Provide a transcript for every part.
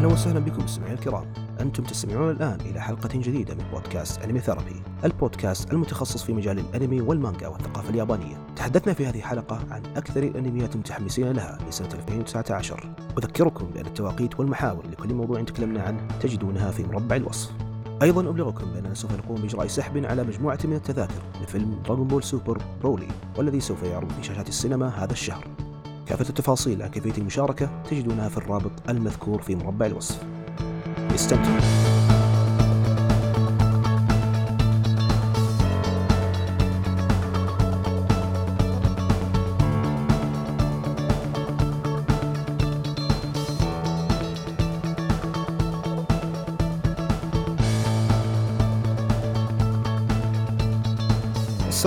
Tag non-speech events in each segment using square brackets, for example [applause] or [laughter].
أهلا وسهلا بكم مستمعينا الكرام. أنتم تستمعون الآن إلى حلقة جديدة من بودكاست انمي ثيرابي البودكاست المتخصص في مجال الأنمي والمانجا والثقافة اليابانية. تحدثنا في هذه الحلقة عن أكثر الأنميات متحمسين لها لسنة 2019 أذكركم بأن التواقيت والمحاور لكل موضوع تكلمنا عنه تجدونها في مربع الوصف. أيضا أبلغكم باننا سوف نقوم بإجراء سحب على مجموعة من التذاكر لفيلم دراغون بول سوبر برولي والذي سوف يعرض في شاشات السينما هذا الشهر. كافة التفاصيل عن كيفية المشاركة تجدونها في الرابط المذكور في مربع الوصف. استمتعوا.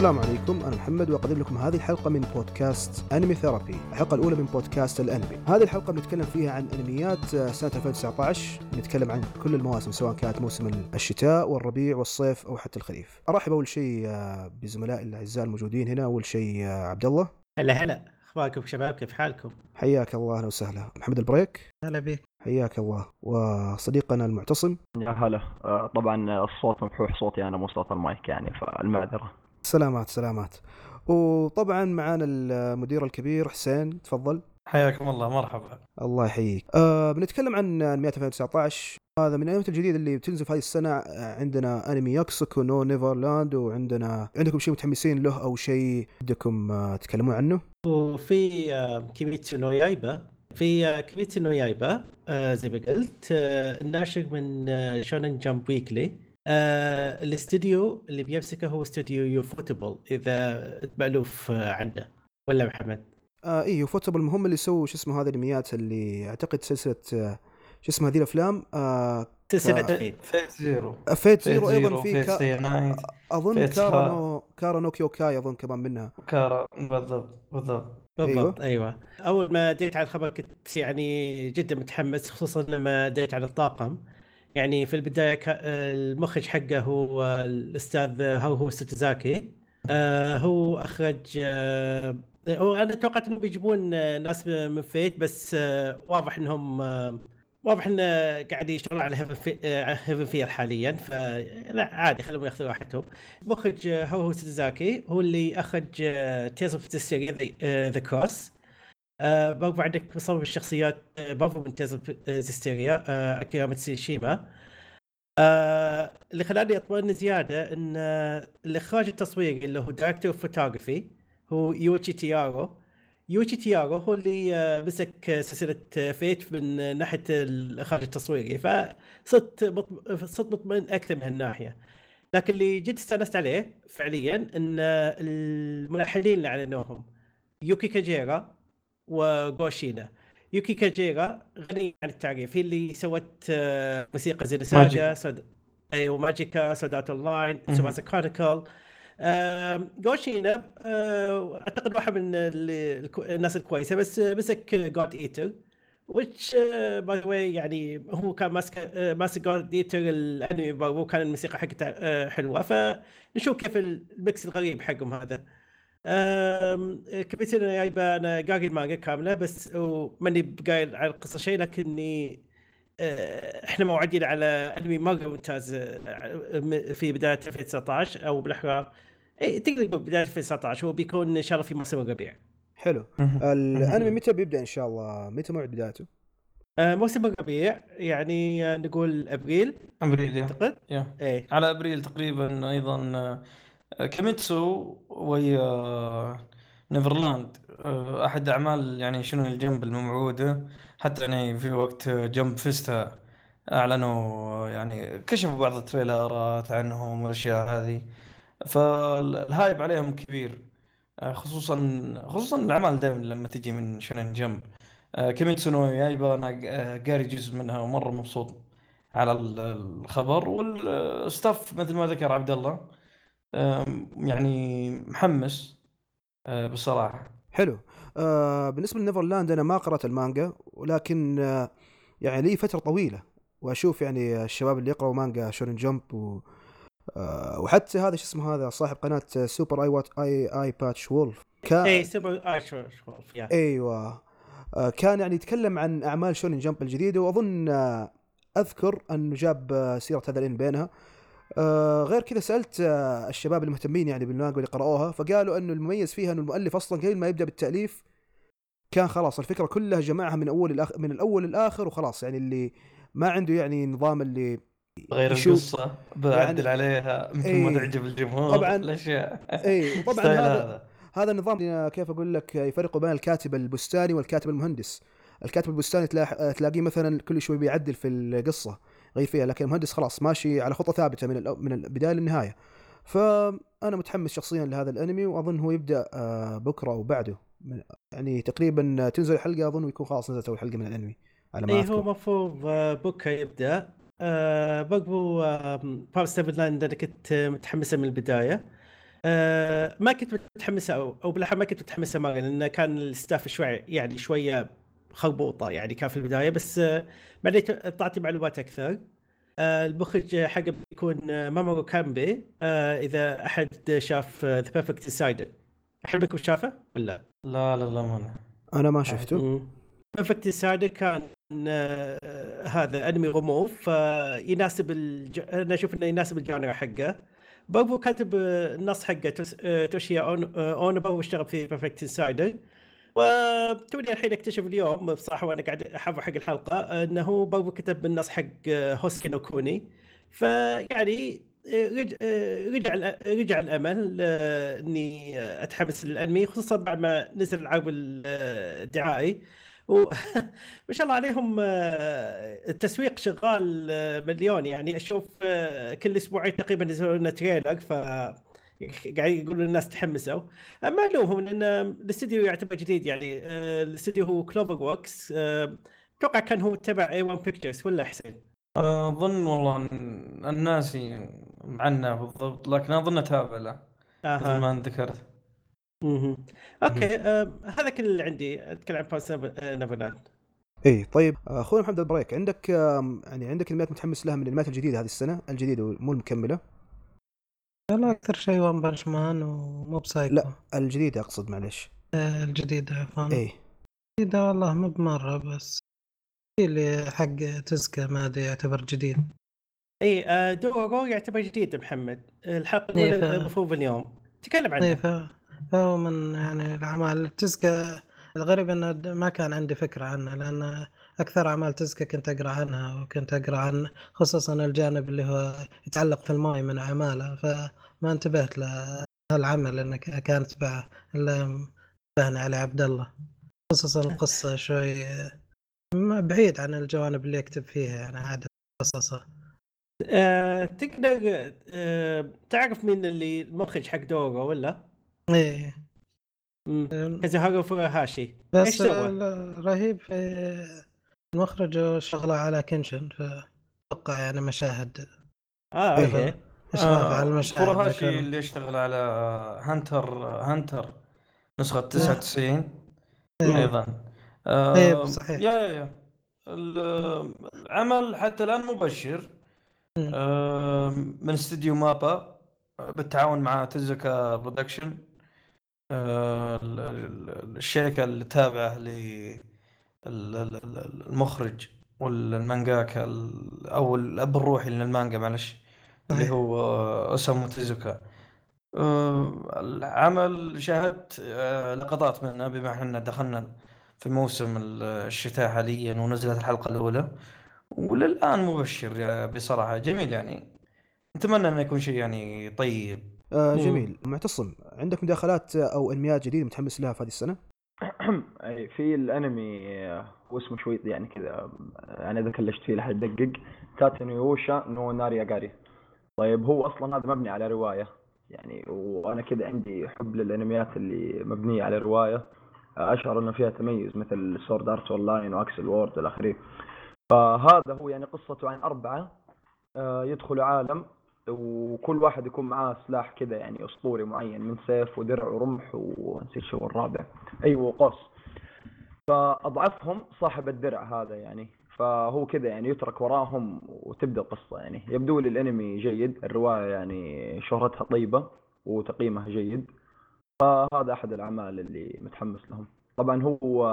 السلام عليكم أنا محمد وأقدم لكم هذه الحلقة من بودكاست أنمي ثيرابي الحلقة الأولى من بودكاست الأنمي. هذه الحلقة بنتكلم فيها عن أنميات سنة 2019 نتكلم عن كل المواسم سواء كانت موسم الشتاء والربيع والصيف أو حتى الخريف. أرحب أول شيء بزملائي الأعزاء الموجودين هنا. أول شيء عبد الله. هلا هلا أخباركم شباب؟ كيف حالكم؟ حياك الله أهلا وسهلا. محمد البريك. هلا بك حياك الله. وصديقنا المعتصم. يا هلا. آه، طبعا الصوت مفحوح صوتي أنا مو صوت المايك يعني فالمعذرة. سلامات سلامات. وطبعا معانا المدير الكبير حسين تفضل. حياكم الله مرحبا. الله يحييك. أه بنتكلم عن انميات 2019 هذا من الانميات الجديدة اللي بتنزل في هذه السنة. عندنا أنمي Yakusoku no Neverland وعندنا عندكم شيء متحمسين له أو شيء بدكم آه، تتكلمون عنه؟ وفي آه، Kimetsu no Yaiba. في آه، Kimetsu no Yaiba زي ما قلت الناشر من Shonen Jump Weekly. آه الاستوديو اللي بيمسكه هو استوديو ufotable اذا مالوف عنه ولا محمد؟ آه أيوه ufotable هم اللي سووا شو اسمه هذه الانميات اللي أعتقد سلسلة آه شو اسمه هذه الأفلام؟ آه سلسلة Fate. Fate Zero. Fate Zero أيضا في Fate كا... Night. أظن Fate Kara no Kara no Kyoukai أظن كمان منها. Kara بالضبط بالضبط. بالضبط أيوه, أيوة. أول ما دريت على الخبر كنت يعني جدا متحمس خصوصا لما دريت على الطاقم. يعني في البداية المخرج حقه هو الأستاذ هو Haruo Sotozaki آه هو أخرج آه هو أنا توقعت انه بيجيبون ناس من Fate بس آه واضح إنهم آه واضح انه قاعد يشتغلون على Heaven في Heaven's Feel حاليا فلا عادي خليهم ياخذوا راحتهم. مخرج هو Haruo Sotozaki هو اللي أخرج Tales of the Cross آه برضو عندك مصمم الشخصيات آه برضو من Tales Zestiria آه Akira Matsushima آه اللي خلاني أطمئن زيادة إن آه الإخراج التصويري اللي هو director photography هو Yuichi Terao. Yuichi Terao هو اللي آه مسك سلسلة Fate من ناحية الإخراج التصويري. فصرت. صرت مطمئن أكثر من هالناحية. لكن اللي جد استانست عليه فعليا إن الملحنين اللي أعلنوهم يوكي كاجيرا وغو شينا. يوكي كاجيرا غني عن التعريف هي اللي سوت موسيقى زي ساجا سود... أيوه ماجيكا Sword Art Online تسوباسا Chronicle غو شينا أعتقد واحد من الناس الكويسة. بس مسك God Eater which by the way يعني هو كان ماسك ماسك God Eater الأنمي وكان الموسيقى حقته حلوة. فنشوف كيف ال mix الغريب حقهم هذا. كبيت أنا جايبة أنا قاري المانجا كاملة بس وماني قايل على القصة شيء لكني إحنا موعدين على أنمي مره ممتاز في بداية 2019 أو بالاحرى إي تقريبا بداية 2019 هو بيكون إن شاء الله في موسم الربيع. حلو. الأنمي متى بيبدأ إن شاء الله؟ متى موعد بدايته؟ موسم الربيع يعني نقول أبريل. أبريل أعتقد. إيه على أبريل تقريبا أيضا كيميتسو ويا نيفرلاند. أحد أعمال يعني شنو الجنب الموعوده حتى يعني في وقت جنب فيستا أعلنوا يعني كشفوا بعض التريلرات عنهم والأشياء هذه. فالهايب عليهم كبير خصوصا خصوصا الأعمال دائما لما تجي من شنن جنب. كيميتسو نو يايبا أنا قاري جزء منها ومرة مبسوط على الخبر. وال staff مثل ما ذكر عبد الله يعني محمس بصراحة. حلو. آه بالنسبة ل Neverland أنا ما قرأت المانجا ولكن آه يعني لي فترة طويلة وأشوف يعني الشباب اللي يقرأوا مانجا Shonen Jump و آه وحتى هذا شو اسمه هذا صاحب قناة Super Eye what Eye Eyepatch Wolf كان اي Super Eye Wolf أيوه. آه، كان يعني يتكلم عن أعمال Shonen Jump الجديدة وأظن آه، أذكر أنه جاب آه، سيرة هذا الانمي بينها. آه، غير كذا سألت آه، الشباب المهتمين يعني بالمانجا اللي قرأوها فقالوا إنه المميز فيها إنه المؤلف أصلا قبل ما يبدأ بالتأليف كان خلاص الفكرة كلها جمعها من أول الأخ... من الأول للآخر وخلاص يعني اللي ما عنده يعني نظام اللي غير القصة بعدل عليها مثل ما إيه. تعجب الجمهور طبعاً. الأشياء [laughs] اي style هذا هذا النظام كيف أقول لك يفرقوا بين الكاتب البستاني والكاتب المهندس الكاتب البستاني تلاقيه مثلا كل شوي بيعدل في القصة يغير فيها لكن المهندس خلاص ماشي على خطة ثابتة من من البداية للنهاية. فأنا متحمس شخصيا لهذا الأنمي وأظن هو يبدأ آه، بكرة وبعده يعني تقريبا تنزل الحلقة أظن يكون خلاص نزلت أول حلقة من الأنمي على ما اي هو المفروض آه، بكرة يبدأ. برضو آه Promised Neverland أنا كنت متحمسة من البداية. آه ما كنت متحمسة أو أو بالاحرى ما كنت متحمسة مرة لأن كان ال staff شوي يعني شوية خربوطة يعني كان في البداية بس آه بعدين طلعت معلومات أكثر. آه المخرج حقه بيكون آه، مامورو كانبي. آه إذا أحد شاف The Perfect Insider احد منكم شافه ولا؟ لا لا لا ما أنا. ما شفته. Perfect Insider كان آه، هذا أنمي غموض فيناسب الج... أنا أشوف إنه يناسب ال genre حقه. برضو كاتب آه، النص حقه آه، توشيا أون- آه، اونو با واشتغل في Perfect Insider وتوني الحين أكتشف اليوم بصراحه وأنا قاعد أحضر حق الحلقة أنه برضو كتب النص حق آه، هوسيكي نو كوني. فيعني رج- رجع رجع الأمل اني أتحمس للانمي خصوصا بعد ما نزل العرض الدعائي. و... [laughs] ما شاء الله عليهم التسويق شغال مليون يعني أشوف كل أسبوعين تقريبا ينزلون لنا trailer ف قاعد يقولوا الناس تحمسوا. ما الومهم لأن الاستديو يعتبر جديد يعني. آه، الاستديو هو CloverWorks أتوقع كان هو تبع A-1 Pictures ولا حسين؟ أظن والله الناسي عنه بالضبط لكن أظن اتابع له مثل أها ما انت ذكرت. مهم. Okay آه، هذا كل اللي عندي. أتكلم عن Promised Neverland اي طيب. أخونا محمد البريك عندك يعني عندك انميات متحمس لها من الأنميات الجديدة هذه السنة؟ الجديده مو المكمله والله أكثر شيء One Punch Man و Mob Psycho. لا الجديده أقصد معلش آه، الجديدة عفوا. اي الجديدة والله مو بمرة بس. في اللي حق تيزوكا ما أدري يعتبر جديد. إي آه، دورورو يعتبر جديد محمد. الحلقة إيه، الاولى المفروض اليوم. تكلم عنه. اي ف- فهو من يعني الأعمال. تزكى الغريب إنه ما كان عندي فكرة عنه لأن أكثر أعمال تزكى كنت أقرأ عنها وكنت أقرأ عن خصوصا الجانب اللي هو يتعلق في الماي من أعماله فما انتبهت لهالعمل انه ك- كان تبع الا فهنا علي عبد الله. خصوصا القصة شوي ما بعيد عن الجوانب اللي يكتب فيها يعني عادة قصصه. آه، تقدر آه، تعرف مين اللي المخرج حق دورو ولا؟ إيه. كازوهارو فوهاشي إيش بس رهيب في المخرج شغلة على كنشن فأتوقع يعني مشاهد آه. أوكي اشراف على المشاهد ذكر. اللي يشتغل على هانتر هانتر نسخة 99 إيه. أيضا آه، إيه، صحيح. يا يا يا ال- العمل حتى الآن مبشر. آه، من استديو MAPPA بالتعاون مع Tezuka Production آه، ال- ال- الشركة اللي تابعة للمخرج والمانجاكا ال- أو الأب الروحي للمانجا معلش اللي. هو أوسامو تيزوكا آه، العمل شاهدت آه، لقطات منه بما إحنا دخلنا في موسم الشتاء حاليا ونزلت الحلقة الأولى وللآن مبشر بصراحة جميل يعني نتمنى إنه يكون شيء يعني طيب آه. جميل معتصم عندك مداخلات أو انميات جديدة متحمس لها في هذه السنة؟ [clears throat] في الأنمي آه، هو اسمه شوي يعني كذا أنا إذا كلشت فيه لحد دقق تاتنو يوشا نو ناري اغاري طيب هو أصلا هذا مبني على رواية يعني وأنا كذا عندي حب للأنميات اللي مبنية على رواية. أشعر إنه فيها تميز مثل Sword Art Online و Accel World إلى اخره فهذا هو يعني قصته عن أربعة آه، يدخلوا عالم. وكل واحد يكون معاه سلاح كذا يعني أسطوري معين من سيف ودرع ورمح ونسيت شو الرابع. أيوه قوس فأضعفهم صاحب الدرع هذا يعني. فهو كذا يعني يترك وراهم وتبدأ القصة يعني. يبدو لي الأنمي جيد الرواية يعني شهرتها طيبة وتقييمها جيد. فهذا أحد الأعمال اللي متحمس لهم. طبعا هو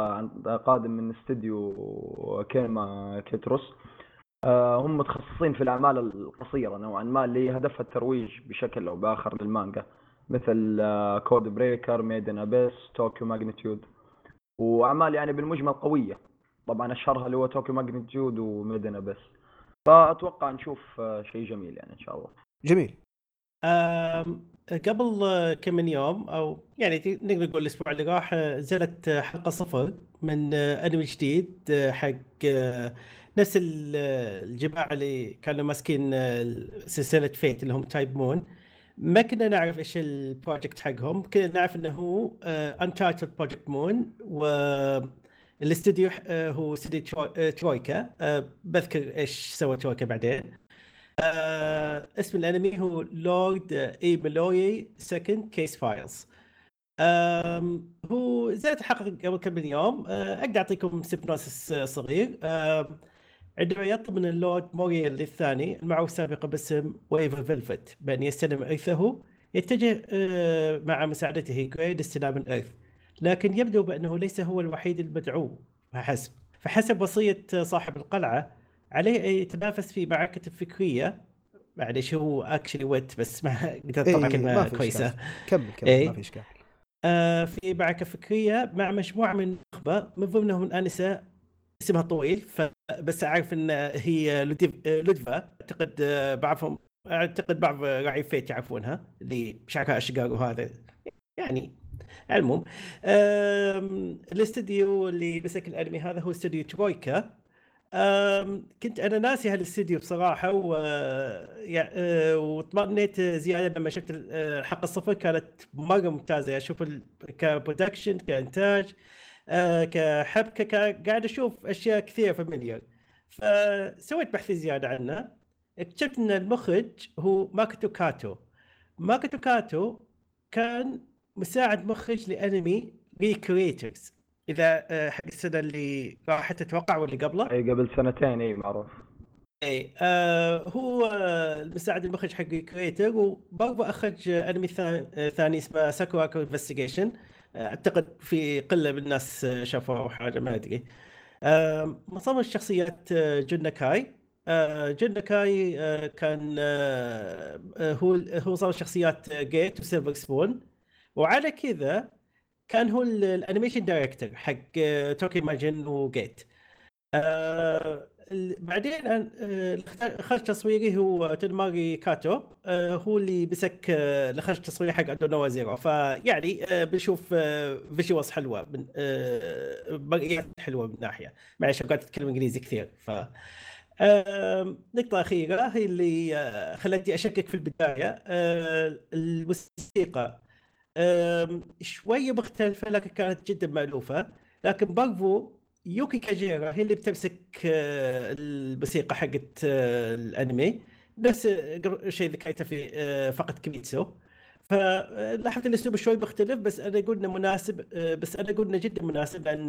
قادم من استديو Kinema Citrus. هم متخصصين في الأعمال القصيرة نوعا ما اللي هدفها الترويج بشكل أو بآخر للمانجا مثل Code Breaker Made in Abyss Tokyo Magnitude وأعمال يعني بالمجمل قوية. طبعا أشهرها اللي هو Tokyo Magnitude و Made in Abyss فأتوقع نشوف آه، شيء جميل يعني إن شاء الله. جميل. قبل آه، كم من يوم أو يعني نقدر نقول الأسبوع اللي راح آه، نزلت آه، حلقة صفر من آه، أنمي جديد آه، حق آه، نفس ال- آه، الجماعه اللي كانوا ماسكين آه، سلسلة فيت اللي هم تايب مون ما كنا نعرف إيش ال project حقهم. كنا نعرف إنه هو untitled project مون والاستوديو آه، هو استوديو ترو- آه، ترويكا آه، بذكر إيش سوى ترويكا بعدين. آه، اسم الانمي هو لورد إلملوي second case files هو نزلت الحلقة قبل كم من يوم. آه، أقدر أعطيكم synopsis صغير. آم، عندما يطلب من اللورد إلملوي الثاني المعروف سابقا باسم ويفر فيلفيت بأن يستلم إرثه يتجه آه، مع مساعدته جراي لاستلام الإرث. لكن يبدو بأنه ليس هو الوحيد المدعو فحسب. فحسب وصية صاحب القلعة عليه أن يتنافس في معركة فكرية. معليش هو اكشلي ويت بس ما [laughs] إيه، أطلع ما كلمة في كويسة. كمل كمل إيه. ما في إشكال. آه، في معركة فكرية مع مجموعة من النخبة من ضمنهم الآنسة اسمها طويل فبس أعرف أن هي لودفا أعتقد آه، بعضهم أعتقد بعض راعي فيت يعرفونها اللي شعرها أشقر وهذا يعني آم، الاستديو اللي مسك الانمي هذا هو استديو ترويكا. كنت أنا ناسي هالاستديو بصراحة و آه، واطمئنيت زيادة لما شفت ال- الحلقة الصفر كانت مرة ممتازة. أشوف ك production كإنتاج. كحبكه كا- قاعد أشوف أشياء كثيرة familiar فسويت بحث زيادة عنه. اكتشفت أن المخرج هو ماكوتو كاتو. ماكوتو كاتو كان مساعد مخرج لأنمي ري كرييترز إذا آه، حق السنة اللي راحت أتوقع واللي قبله؟ أي قبل سنتين إي معروف. إي آه هو آه، المساعد المخرج حق كريتر وبرضه أخرج آه، أنمي ثاني, آه ثاني اسمه ساكوراكو investigation أعتقد في قلة من الناس شافوه أو حاجة ما أدري. مصمم جون ناكاي. آه، كان آه، آه، هو هو مصمم شخصيات آه، جيت و سيلفر سبون. وعلى كذا كان هو ال- ال animation director حق توكي ماجن وجيت. بعدين أن- آه، التصويري هو تنماري كاتو آه هو اللي مسك آه، الاخراج التصويري حق الدنوا زيرو. فيعني آه بنشوف visuals حلوة من آه مرئيات حلوة من ناحية. معلش قاعد أتكلم إنجليزي كثير ف آه نقطة أخيرة هي اللي آه خلتني أشكك في البداية. آه الموسيقى شوية مختلفة لكن كانت جدا مألوفة. لكن برضو يوكي كاجيرا هي اللي بتمسك آه، الموسيقى حقت آه، الانمي. نفس قبل- شيء ذكرته في آه، فقط كيميتسو فلاحظت الاسلوب شوي مختلف بس أنا أقول إنه مناسب بس أنا أقول إنه جدا مناسب لأن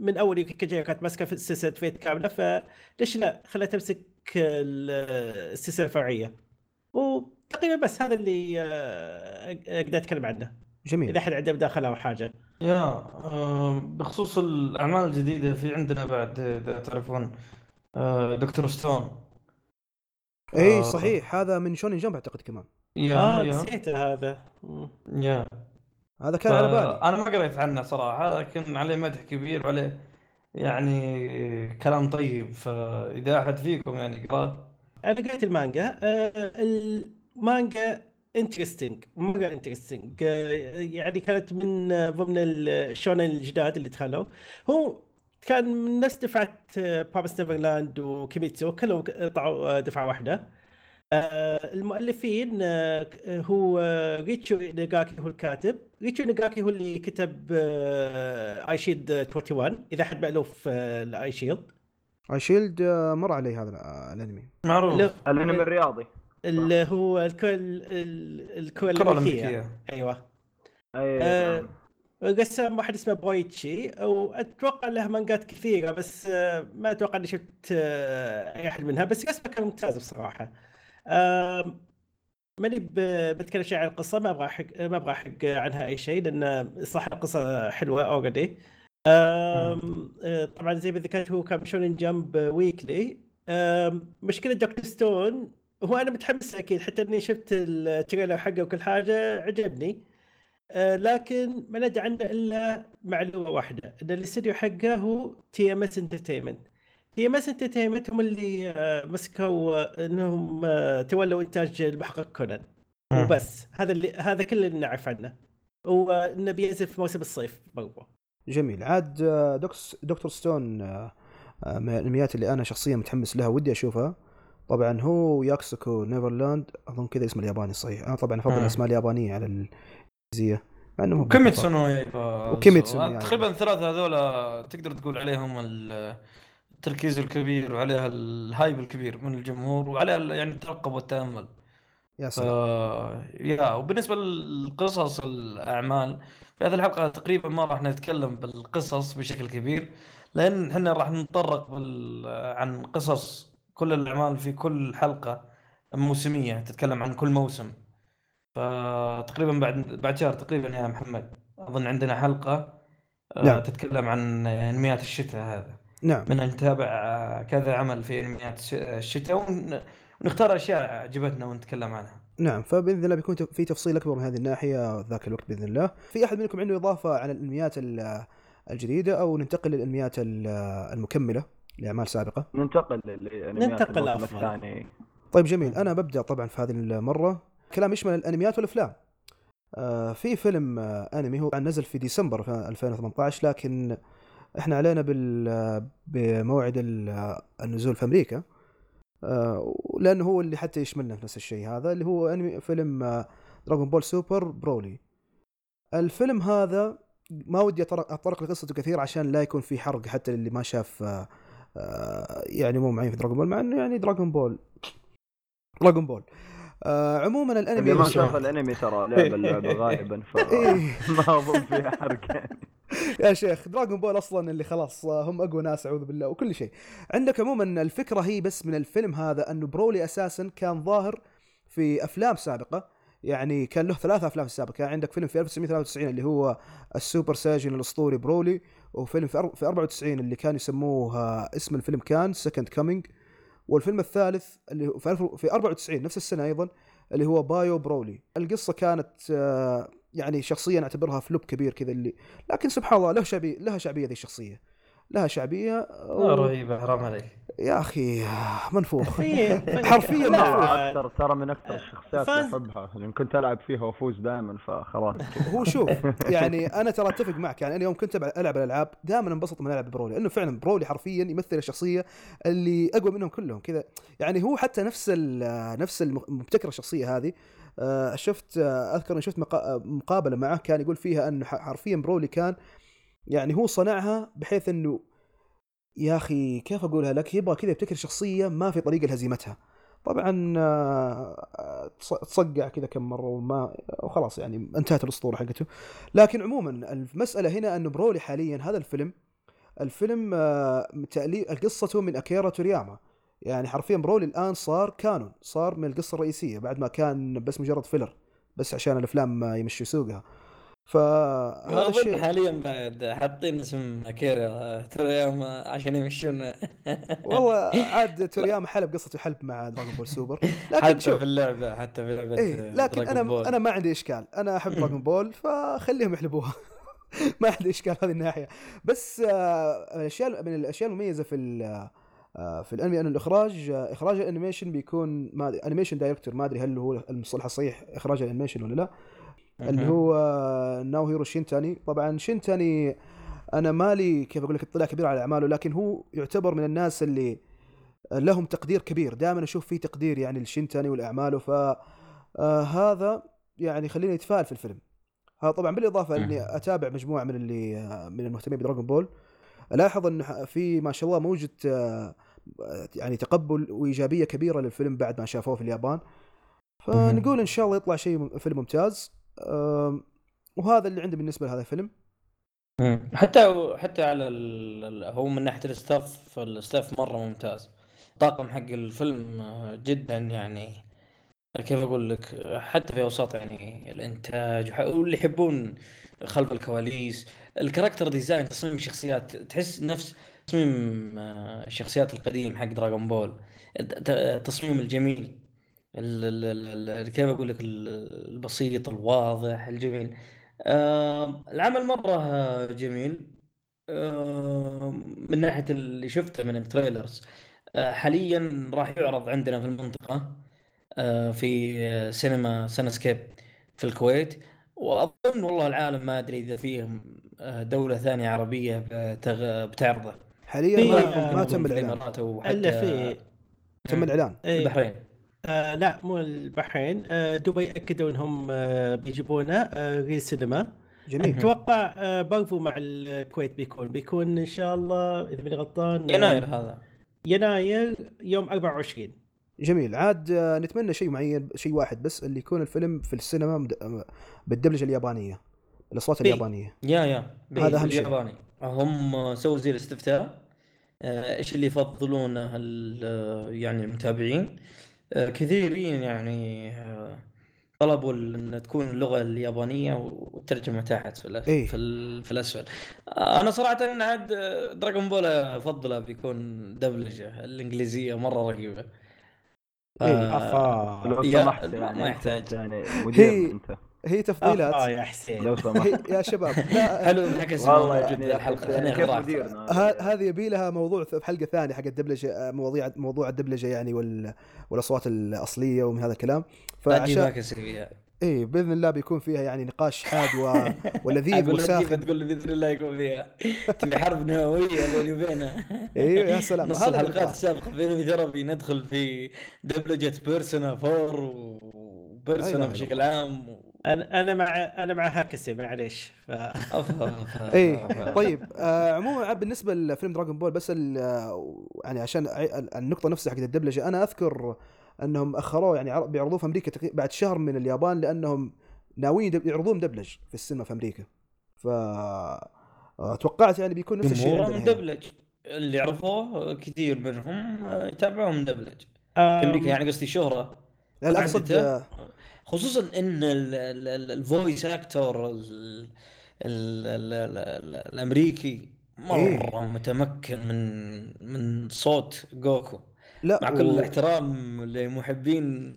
من أول يوكي كاجيرا كانت ماسكة في سلسله فيت كاملة فليش لا؟ خلها تمسك ال- السلسلة الفرعية. وتقريبا بس هذا اللي أقدر أتكلم عنه. جميل. إذا احد عنده مداخلة أو حاجة. yeah آه، بخصوص الأعمال الجديدة في عندنا بعد إذا تعرفون آه، دكتور ستون. إي آه. صحيح. هذا من شونين جمب أعتقد كمان. yeah آه yeah. نسيته هذا. مم. yeah. هذا كان على بالي. أنا ما قريت عنه صراحة لكن عليه مدح كبير وعليه يعني كلام طيب فإذا أحد فيكم يعني قرأ. أنا قريت المانجا. آه المانجا interesting مره interesting يعني كانت من آه، ضمن الشونن الجداد اللي دخلوا. هو كان من نفس دفعة برومس نيفرلاند و كيميتسو كلهم طلعوا آه، دفعة واحدة. آه، المؤلفين آه، هو آه، ريتشيرو إيناغاكي هو الكاتب. ريتشيرو إيناغاكي هو اللي كتب آه، اي شيلد 21 إذا حد مألوف آه، الاي شيلد اي شيلد آه، مر علي هذا آه، الأنمي. معروف لا. الأنمي الرياضي. اللي هو الكرة ال- الكرة الكرة الأمريكية الأمريكية أيوه اي آه، نعم. رسام واحد اسمه بويتشي وأتوقع له مانجات كثيرة بس آه، ما أتوقع إني شفت آه، أي أحد منها بس رسمه كان ممتاز بصراحة. آم، ماني ب- بتكلم شيء عن القصة ما أبغى أحق ما أبغى أحق عنها أي شيء لأن صح القصة حلوة already آم، آه، طبعا زي ما ذكرت هو كان شونين جمب weekly مشكلة دكتور ستون هو أنا متحمس أكيد حتى إني شفت ال trailer حقه وكل حاجة عجبني. آه، لكن ما ندري عنه إلا معلومة واحدة إن الاستديو حقه هو تي إم إس entertainment تي إم إس entertainment هم اللي آه، مسكوا إنهم آه، تولوا إنتاج المحقق كونان. وبس هذا اللي هذا كل اللي نعرف عنه. وانه بينزل في موسم الصيف برضه جميل. عاد آه، دكتور ستون من الانميات اللي أنا شخصيا متحمس لها ودي أشوفها. طبعا هو ياكسوكو نيفرلاند أظن كذا اسمه الياباني الصحيح أنا طبعا افضل. الأسماء اليابانية على الانجليزيه مع انه وكيميتسو وكيميتسو يايبا. تقريبا الثلاثة هذولا تقدر تقول عليهم ال- التركيز الكبير وعليها الهايب الكبير من الجمهور وعليها يعني الترقب والتأمل يا. سلام يا وبالنسبة للقصص الأعمال في هذه الحلقة تقريبا ما راح نتكلم بالقصص بشكل كبير لأن إحنا راح نتطرق بال... عن قصص كل الأعمال في كل حلقة موسمية تتكلم عن كل موسم. فتقريبا بعد بعد شهر تقريبا يا محمد أظن عندنا حلقة آه، نعم. تتكلم عن انميات الشتاء هذا. نعم. من نتابع آه، كذا عمل في انميات الش- الشتاء ون- ونختار أشياء عجبتنا ونتكلم عنها. نعم. فبإذن الله بيكون في تفصيل أكبر من هذه الناحية ذاك الوقت بإذن الله. في أحد منكم عنده إضافة عن الانميات ال- الجديدة أو ننتقل للانميات ال- المكملة؟ لأعمال سابقة. ننتقل ننتقل. الثاني. طيب جميل. أنا ببدأ طبعا في هذه المرة كلام يشمل الأنميات والأفلام. آه في فيلم آه أنمي هو نزل في ديسمبر في 2018 لكن إحنا علينا بال بموعد ال- النزول في أمريكا. آه لأنه هو اللي حتى يشملنا في نفس الشيء هذا اللي هو أنمي فيلم دراغون بول سوبر برولي الفيلم هذا ما ودي أطرق, اتطرق لقصته كثير عشان لا يكون في حرق حتى اللي ما شاف آه آه يعني مو معين في دراغون بول مع إنه يعني دراغون بول دراغون بول آه عموما الأنمي اللي ما شاف الأنمي ترى لعب اللعبة [laughs] غالبا إيه. فما اظن فيها يعني. يا شيخ دراغون بول أصلا اللي خلاص آه، هم أقوى ناس أعوذ بالله وكل شيء. عندك عموما الفكرة هي بس من الفيلم هذا إنه برولي أساسا كان ظاهر في أفلام سابقة. يعني كان له ثلاث أفلام سابقة كان عندك فيلم في 1993 اللي هو ال super saiyan الأسطوري برولي وفيلم في أر- في 94 اللي كان يسموه آه، اسم الفيلم كان Second Coming والفيلم الثالث اللي في 94 نفس السنة أيضا اللي هو بايو برولي القصة كانت آه، يعني شخصيا أعتبرها flop كبير كذا اللي لكن سبحان الله له شعبيه لها شعبية ذي الشخصية. لها شعبية و... رهيبة حرام عليك. يا أخي منفوخ. في [laughs] حرفيا. أكثر ترى من أكثر الشخصيات اللي أحبها. لأن كنت ألعب فيها وأفوز دائما فخلاص. [laughs] هو شوف يعني أنا ترى أتفق معك. يعني أنا يوم كنت ألعب- ألعب الألعاب دائما انبسط من ألعب برولي لأنه فعلا برولي حرفيا يمثل الشخصية اللي أقوى منهم كلهم كذا. يعني هو حتى نفس ال- نفس المبتكر الشخصية هذه. آه، شفت آه، أذكر أني شفت مقا- مقابلة معه كان يقول فيها أنه ح- حرفيا برولي كان يعني هو صنعها بحيث إنه يا أخي كيف أقولها لك؟ يبغى كذا يبتكر شخصية ما في طريقة لهزيمتها. طبعا آه، تص- تصقع كذا كم مرة وما وخلاص يعني انتهت الأسطورة حقته. لكن عموما المسألة هنا إنه برولي حاليا هذا الفيلم الفيلم آه، تأليف قصته من أكيرا تورياما. يعني حرفيا برولي الآن صار canon صار من القصة الرئيسية بعد ما كان بس مجرد filler بس عشان الأفلام يمشوا سوقها. أظن الشيء حاليا بعد حاطين اسم أكيرا تورياما عشان يمشون. والله [laughs] عاد تورياما حلب قصته حلب مع دراغون بول سوبر لكن حتى شوف. في اللعبة حتى في لعبة إيه لكن أنا بول. أنا ما عندي إشكال. أنا أحب [laughs] دراغون بول فخليهم يحلبوها. [laughs] ما عندي إشكال هذه الناحية. بس آه، الأشياء من الأشياء المميزة في آه، في الأنمي أنه الإخراج آه، إخراج ال animation بيكون ما animation director ما أدري هل هو المصطلح الصحيح إخراج ال animation ولا لا. اللي. هو آه، ناوهيرو شينتاني. طبعا شينتاني أنا مالي كيف أقول لك اطلاع كبير على أعماله لكن هو يعتبر من الناس اللي لهم تقدير كبير. دائما أشوف فيه تقدير يعني لشينتاني والاعماله آه هذا يعني يخليني أتفائل في الفيلم. هذا طبعا بالإضافة. إني أتابع مجموعة من اللي آه، من المهتمين بدراغون بول ألاحظ انه ح- في ما شاء الله موجة آه، يعني تقبل وإيجابية كبيرة للفيلم بعد ما شافوه في اليابان. فنقول إن شاء الله يطلع شيء فيلم ممتاز. وهذا اللي عندي بالنسبة لهذا الفيلم. حتى حتى على ال... هو من ناحية ال staff فال staff مرة ممتاز. الطاقم حق الفيلم آه، جدا يعني. كيف أقول لك؟ حتى في أوساط يعني الإنتاج واللي يحبون خلف الكواليس. ال character design تصميم الشخصيات تحس نفس تصميم آه، الشخصيات القديم حق دراغون بول الت- التصميم الجميل. ال- ال- ال- ال- كيف أقول لك ال- البسيط الواضح الجميل. آه، العمل مرة جميل. آه، من ناحية اللي شفته من ال trailers آه، حاليا راح يعرض عندنا في المنطقة آه، في سينما سينسكيب في الكويت. وأظن والله العالم ما أدري إذا فيه آه، دولة ثانية عربية بتغ... بتعرضه. حاليا في- ما, ما تم في الإعلان. الإمارات أو حتى الا في تم الإعلان. إيه. البحرين. آه لا مو البحرين. آه دبي اكدوا انهم آه بيجيبونه آه غير سينما جميل. أتوقع آه برضو مع الكويت بيكون. بيكون إن شاء الله إذا ماني غلطان آه، يناير هذا. يناير يوم 24 جميل. عاد آه، نتمنى شيء معين شيء واحد بس اللي يكون الفيلم في السينما مد- آه، بالدبلجه اليابانية الأصوات إيه. اليابانية. يا يا. هذا أهم شيء. بالياباني هم سووا زي الاستفتاء. إيش اللي يفضلونه ال- يعني المتابعين؟ كثيرين يعني آه، طلبوا إن تكون اللغة اليابانية والترجمة تحت في الأس- إيه. في, ال- في الأسفل آه، أنا صراحة عاد دراغون بول افضله بيكون دبلجة الإنجليزية مرة رهيبة إيه، اخا لو سمحت ما يعني يحتاج. أنت يعني مدير أنت هي تفضيلات. يا حسين. لو سمحت. يا شباب لا [laughs] حلو انعكس والله موجود يعني الحلقة؟ هذه يبي لها موضوع في حلقة ثانية حق الدبلجة آه، مواضيع موضوع الدبلجة يعني وال... والأصوات الأصلية ومن هذا الكلام. فعشان إيه بإذن الله بيكون فيها يعني نقاش حاد و... [laughs] ولذيذ وساخن. تقول لي بإذن الله يكون فيها. تبي حرب نووية بيني وبينه؟ أيوه يا سلام. نص الحلقات. السابقة في انمي ثيرابي ندخل في دبلجة بيرسونا 4 وبيرسونا. بشكل عام و... أنا أنا مع أنا مع هاكسي معليش. ف... أف- [laughs] طيب آه عموما بالنسبة لفيلم دراغون بول بس ال- آه، يعني عشان النقطة نفسها حق الدبلجة أنا أذكر أنهم أخروه يعني عر- بيعرضوه في أمريكا تقريبا بعد شهر من اليابان لأنهم ناويين يعرضوه مدبلج في السينما في أمريكا. ف آه، توقعت يعني بيكون نفس الشيء عندنا. مدبلج. اللي عرفوه كثير منهم يتابعون مدبلج. في أم، أمريكا يعني قصدي شهرة. لا لا أقصد؟ آه، خصوصا إن ال voice actor الأمريكي مرة إيه. متمكن من من صوت جوكو. لا مع و- كل الاحترام لمحبين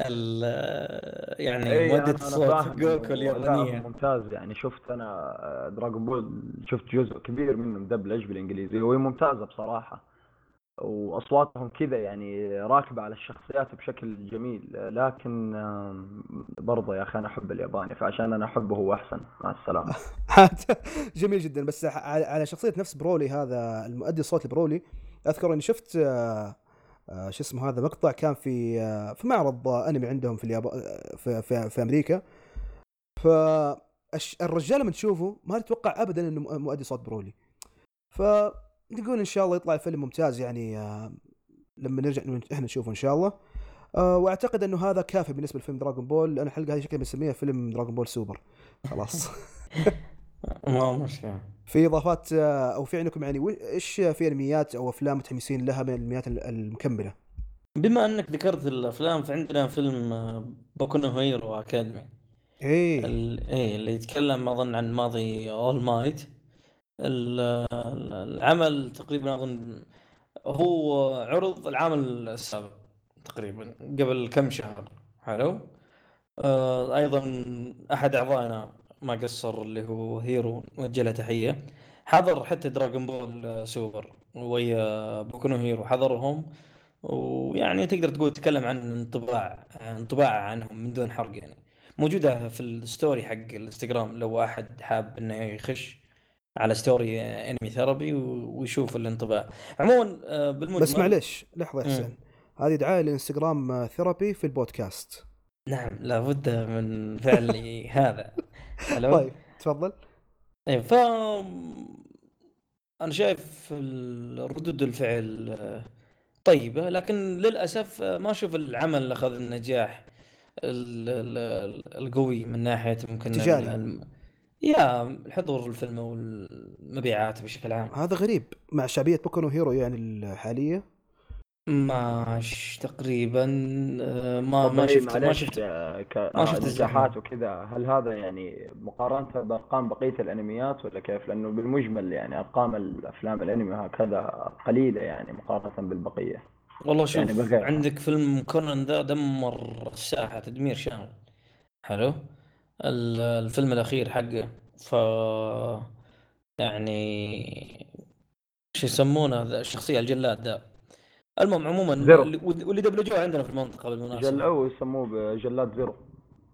ال- يعني إيه، مادة فاهم. جوكو اليابانية. لا، ممتاز. يعني شفت أنا دراغون بول شفت جزء كبير منه مدبلج بالإنجليزي. وهي ممتازة بصراحة. وأصواتهم كذا يعني راكبة على الشخصيات بشكل جميل. لكن برضه يا أخي أنا أحب الياباني فعشان أنا أحبه هو أحسن. مع السلامة. [laughs] جميل جدا. بس على شخصية نفس برولي هذا المؤدي الصوت البرولي أذكر إني شفت آه، آه، شو اسمه هذا مقطع كان في آه، في معرض أنمي عندهم في اليابان في, في, في أمريكا. فالرجال لما تشوفه ما تتوقع ابدا إنه مؤدي صوت برولي. فنقول إن شاء الله يطلع الفيلم ممتاز يعني آه، لما نرجع إحنا نشوفه إن شاء الله. آه، وأعتقد إنه هذا كافي بالنسبة لفيلم دراغون بول لأن الحلقة هذه شكلها بنسميها فيلم دراغون بول سوبر خلاص. [laughs] ما مشكلة. في إضافات آه، أو في عندكم يعني إيش في أنميات أو أفلام متحمسين لها من الأنميات ال- المكملة؟ بما إنك ذكرت الأفلام فعندنا فيلم بوكو نو هيرو اكاديمي إيه. إيه اللي يتكلم أظن عن ماضي اول مايت العمل تقريبا أظن هو عرض العام السابق تقريبا قبل كم شهر حلو؟ آه أيضا أحد أعضائنا ما قصر اللي هو هيرو نوجه له تحية. حضر حتى دراغون بول سوبر ويا بوكو هيرو حضرهم. ويعني تقدر تقول تتكلم عن انطباع انطباع عنهم من دون حرق يعني. موجودة في ال story حق الانستغرام لو أحد حاب إنه يخش. على story انمي ثيرابي ويشوف الانطباع. عموما آه، بالمجمل بس معلش لحظة يا. حسين هذه دعاية لإنستغرام آه، ثيرابي في البودكاست. نعم لابد من فعل [laughs] هذا. حلو طيب تفضل. طيب ف أنا شايف ردود الفعل آه، طيبة لكن للأسف آه، ما أشوف العمل أخذ النجاح ال- ال- القوي من ناحية ممكن تجاري. يا الحضور الفيلم والمبيعات بشكل عام. هذا غريب مع شعبية بوكو نو هيرو يعني الحالية. ماش تقريبا آه، ما ما إيه شفت ما شفت آه، ك ما آه، شفت نجاحات الزحمة وكذا. هل هذا يعني مقارنة بأرقام بقية الأنميات ولا كيف؟ لأنه بالمجمل يعني أرقام الأفلام الأنمي هكذا قليلة يعني مقارنة بالبقية. والله يعني شوف بغيرها عندك فيلم كونان ذا دمر الساحة تدمير شامل حلو؟ ال- الفيلم الأخير حقه. ف يعني شو يسمونه ذا الشخصية الجلاد ذا. المهم عموما Zero. اللي واللي دبلجوه عندنا في المنطقة بالمناسبة. أو يسموه بجلاد Zero.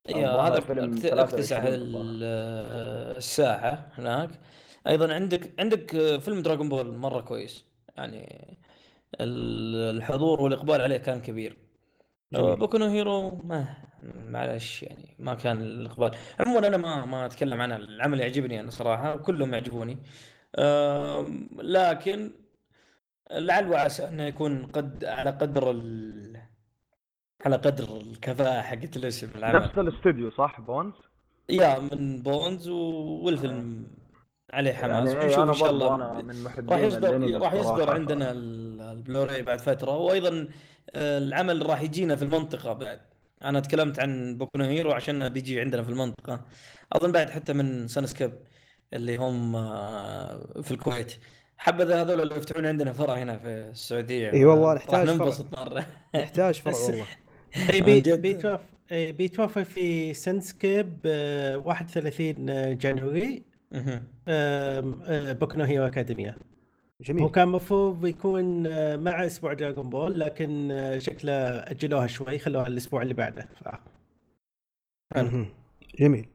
يا هذا فيلم اكت- اكتسح 23 الظاهر ال- الساحة هناك. أيضا عندك عندك فيلم Dragon Ball مرة كويس. يعني ال- الحضور والإقبال عليه كان كبير. جميل بوكو نو هيرو ما معلش يعني ما كان الإقبال عموما أنا ما ما أتكلم عن العمل يعجبني أنا صراحة كلهم يعجبوني لكن لعل وعسى انه يكون قد على قدر ال... على قدر الكفاءة حقت الاسم العمل نفس الاستوديو صح Bones؟ يا من Bones و... آه. والفيلم عليه يعني حماس إيه ونشوف إن شاء الله أنا. من راح يصدر راح يصدر عندنا البلوراي بعد فترة وأيضا آه، العمل راح يجينا في المنطقة بعد. أنا تكلمت عن بوكو هيرو عشان بيجي عندنا في المنطقة. أظن بعد حتى من Cinescape اللي هم آه، في الكويت. حبذا هذول اللي يفتحون عندنا فرع هنا في السعودية. إي والله نحتاج فرع. ننبسط مرة. نحتاج فرع والله. إيه، بيتوفر بيتوفر في Cinescape آه، 31 January. مهم. آم، آه، بوكو نو هيرو اكاديميا هو جميل كان المفروض يكون آه، مع أسبوع دراغون بول لكن آه، شكله أجلوها شوي خلوها الأسبوع اللي بعده. ف... جميل.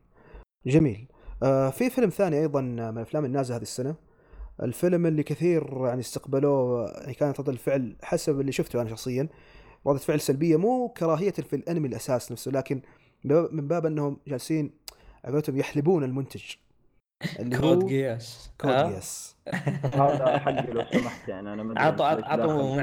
جميل. آه في فيلم ثاني أيضا من الافلام النازله هذه السنة. الفيلم اللي كثير يعني استقبلوه يعني كانت رده الفعل حسب اللي شفته أنا شخصيا. ردة فعل سلبية مو كراهية في الأنمي الأساس نفسه لكن من باب أنهم جالسين على يحلبون المنتج. اللي كود هو كود ها؟ Geass هذا حقي لو سمحت يعني أنا ما عطوا عطوا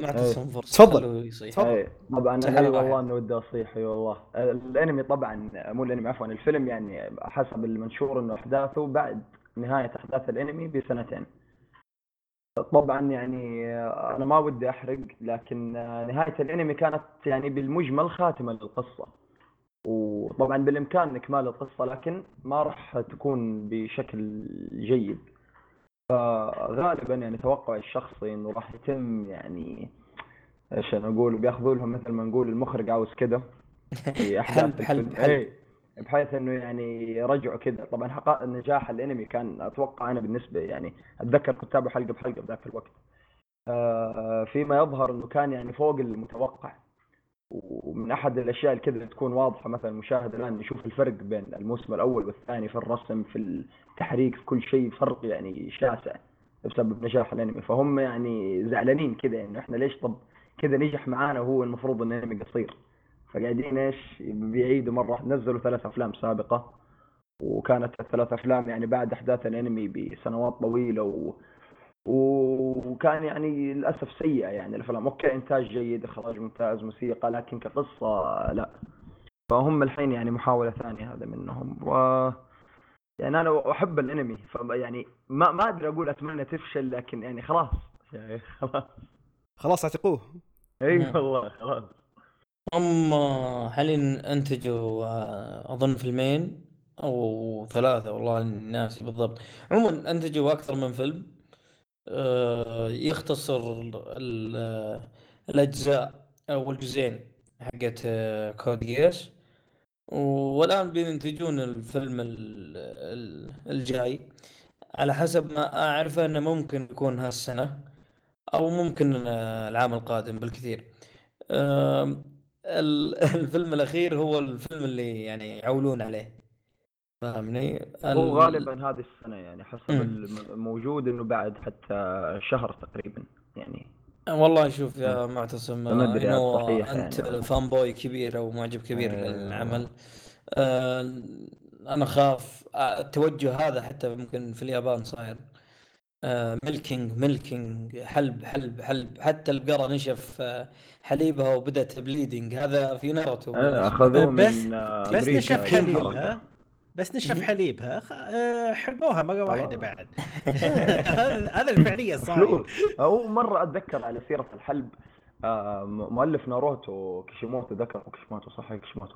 معتصم فرصة. تفضل. تفضل. طبعا اي واحد والله انه ودي أصيح أي والله. الأنمي طبعا مو الأنمي عفوا الفيلم يعني حسب المنشور إنه أحداثه بعد نهاية أحداث الأنمي بسنتين. طبعا يعني أنا ما ودي أحرق لكن نهاية الأنمي كانت يعني بالمجمل خاتمة للقصة. وطبعا بالامكان اكمال القصة لكن ما راح تكون بشكل جيد. فغالبا يعني توقعي الشخصي إنه راح يتم يعني إيش أنا أقول بياخذوا لهم مثل ما نقول المخرج عاوز كده في [laughs] أحداث حلب الفيلم. حلب اي بحيث إنه يعني يرجعوا كذا طبعا حقائق نجاح الأنمي كان أتوقع أنا بالنسبة يعني أتذكر كتابه حلقة بحلقة بذاك الوقت. آه، فيما يظهر إنه كان يعني فوق المتوقع. ومن أحد الأشياء اللي كذا تكون واضحة مثلا المشاهد الآن يشوف الفرق بين الموسم الأول والثاني في الرسم في التحريك في كل شيء فرق يعني شاسع بسبب نجاح الأنمي فهم يعني زعلانين كذا إنه إحنا ليش طب كذا نجح معانا وهو المفروض ان الأنمي قصير فقاعدين إيش بيعيدوا مرة. نزلوا ثلاث أفلام سابقة وكانت الثلاث أفلام يعني بعد أحداث الأنمي بسنوات طويلة. وكان يعني للأسف سيئة يعني الأفلام. أوكي إنتاج جيد إخراج ممتاز موسيقى لكن كقصة لا. فهم الحين يعني محاولة ثانية هذا منهم. و يعني أنا أحب الأنمي ف يعني ما ما أدري أقول أتمنى تفشل لكن يعني خلاص. يعني خلاص. خلاص اعتقوه. إي نعم. والله خلاص. هم حاليا أنتجوا آه، أظن فيلمين؟ أو ثلاثة والله ناسي بالضبط. عموما أنتجوا أكثر من فيلم؟ يختصر ال- ال- الأجزاء أو الجزئين حقت آه، كود جياس والآن بينتجون الفيلم ال- ال- الجاي على حسب ما اعرفه أنه ممكن يكون هالسنة أو ممكن آه، العام القادم بالكثير. [laughs] الفيلم الأخير هو الفيلم اللي يعني يعولون عليه. فاهمني؟ هو ال- غالبا هذه السنة يعني حسب. الموجود إنه بعد حتى شهر تقريبا يعني والله شوف يا معتصم إنه أنت يعني. fanboy كبير أو معجب كبير آه. للعمل آه، أنا أخاف آه، التوجه هذا حتى ممكن في اليابان صاير milking milking حلب حلب حلب حتى البقرة نشف آه، حليبها وبدأت bleeding هذا في ناروتو آه، أخذوه بس- من آه، بس نشف. حليبها بس نشف حليبها آه، حبوها مرة واحدة. بعد. [laughs] هذا الفعلية صار هو مرة أتذكر على سيرة الحلب آه، مؤلف ناروتو كيشيموتو ذكر كيشيموتو صح كيشيموتو.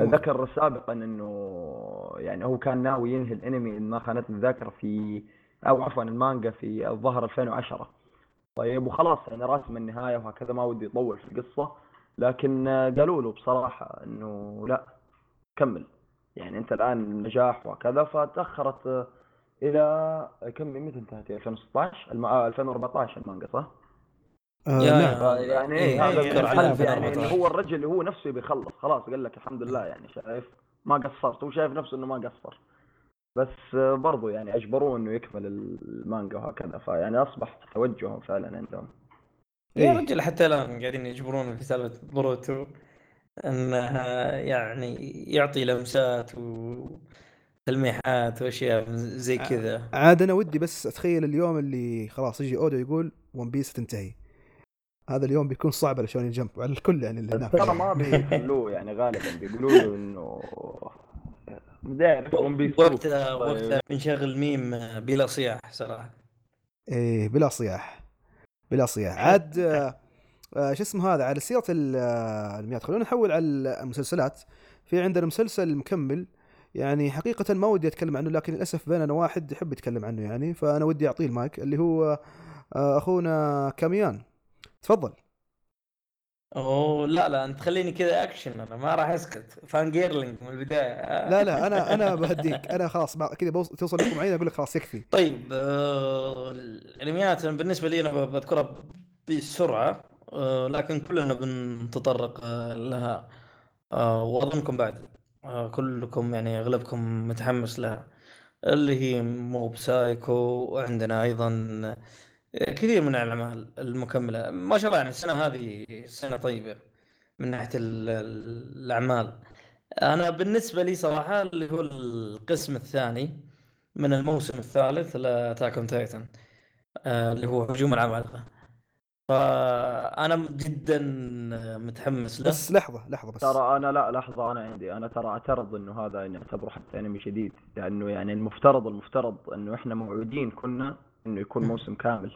ذكر سابقا إنه يعني هو كان ناوي ينهي الأنمي ان ما خانتني الذاكرة في أو عفوا المانجا في الظاهر 2010 طيب وخلاص يعني راسم النهاية وهكذا ما ودي يطول في القصة. لكن آه، قالوا له بصراحة إنه لا كمل. يعني أنت الآن نجاح وكذا فتأخرت إلى كم متى انتهت 2016 الم... آه، 2014 المانجا صح؟ آه يعني إيه، إيه من على الحلف يعني 2014. هو الرجل اللي هو نفسه يبي يخلص خلاص قال لك الحمد لله يعني شايف ما قصرت هو شايف نفسه إنه ما قصر بس برضو يعني أجبروه إنه يكمل المانجا وهكذا فيعني أصبح توجههم فعلا عندهم يا إيه. رجل حتى الآن قاعدين يجبرون في سالفة بروتو انه يعني يعطي لمسات وتلميحات وأشياء زي كذا. عاد أنا ودي بس أتخيل اليوم اللي خلاص يجي أودا يقول One Piece تنتهي. هذا اليوم بيكون صعب على Shonen Jump وعلى الكل يعني اللي هناك. ترى ما بيخلوه يعني غالبا بيقولوا له إنه One Piece وقتها طيب. وقتها بنشغل ميم بلا صياح صراحة. إيه بلا صياح. بلا صياح. عاد [laughs] شو اسمه هذا على سيرة ال- آه، الانميات خلونا نحول على المسلسلات. في عندنا مسلسل مكمل يعني حقيقة ما ودي أتكلم عنه لكن للأسف بيننا واحد يحب يتكلم عنه يعني فأنا ودي أعطيه المايك اللي هو آه، أخونا كاميان. تفضل. أوه لا لا أنت خليني كذا أكشن أنا ما راح أسكت. fangirling من البداية. لا لا أنا [laughs] أنا بهديك أنا خلاص كذا توصل لكم معين أقول لك خلاص يكفي. طيب آه الأنميات بالنسبة لي أنا بذكرها بسرعة. آه لكن كلنا بنتطرق آه لها. آه وأظنكم بعد. آه كلكم يعني أغلبكم متحمس لها. اللي هي موب سايكو وعندنا أيضا كثير من الأعمال المكملة. ما شاء الله يعني السنة هذه سنة طيبة من ناحية ال- ال- الأعمال. أنا بالنسبة لي صراحة اللي هو القسم الثاني من الموسم الثالث لأتاك أون تايتن اللي هو هجوم العمالقة. فأنا جدا متحمس له. بس لحظة لحظة بس. ترى أنا لا لحظة أنا عندي أنا ترى أعترض إنه هذا نعتبره حتى أنمي جديد لأنه يعني المفترض المفترض إنه إحنا موعودين كنا إنه يكون موسم كامل.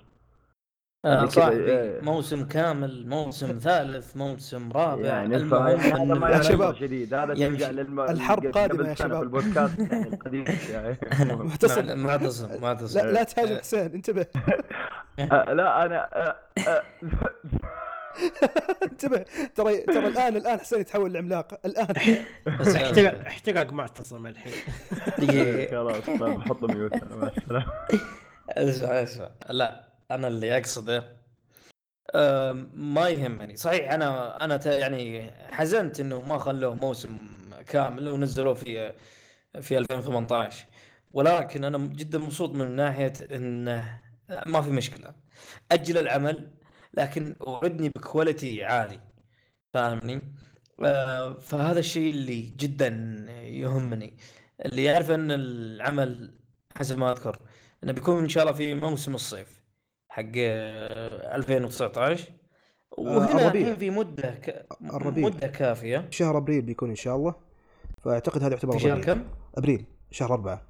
آه يعني إيه. موسم كامل موسم ثالث موسم رابع يعني المهم ما [laughs] يا يعتبر شباب. جديد هذا. ترجع للم... الحرب قبل قادمة يا شباب. البودكاست [laughs] يعني القديم يعني معتصم معتصم معتصم لا لا تهاجم [laughs] حسين انتبه. آه، لا أنا آه، انتبه. ترى ترى الآن الآن حسين يتحول لعملاق. الآن. بس احتراق احتراق معتصم الحين. خلاص طيب بحط ميوت. مع السلامة. اسمع اسمع. لا. أنا اللي أقصده. آم، ما يهمني. صحيح أنا أنا يعني حزنت إنه ما خلوه موسم كامل ونزلوه في في 2018 ولكن أنا جدا مبسوط من ناحية إنه ما في مشكلة. أجل العمل لكن اوعدني بكواليتي عالي. فاهمني؟ آه، فهذا الشيء اللي جدا يهمني. اللي يعرف إن العمل حسب ما أذكر إنه بيكون إن شاء الله في موسم الصيف. حق آه، 2019 وهنا. الحين في مدة ك... الربيع. مدة كافية. شهر أبريل بيكون إن شاء الله. فأعتقد هذا يعتبر في شهر كم؟ أبريل شهر أربعة.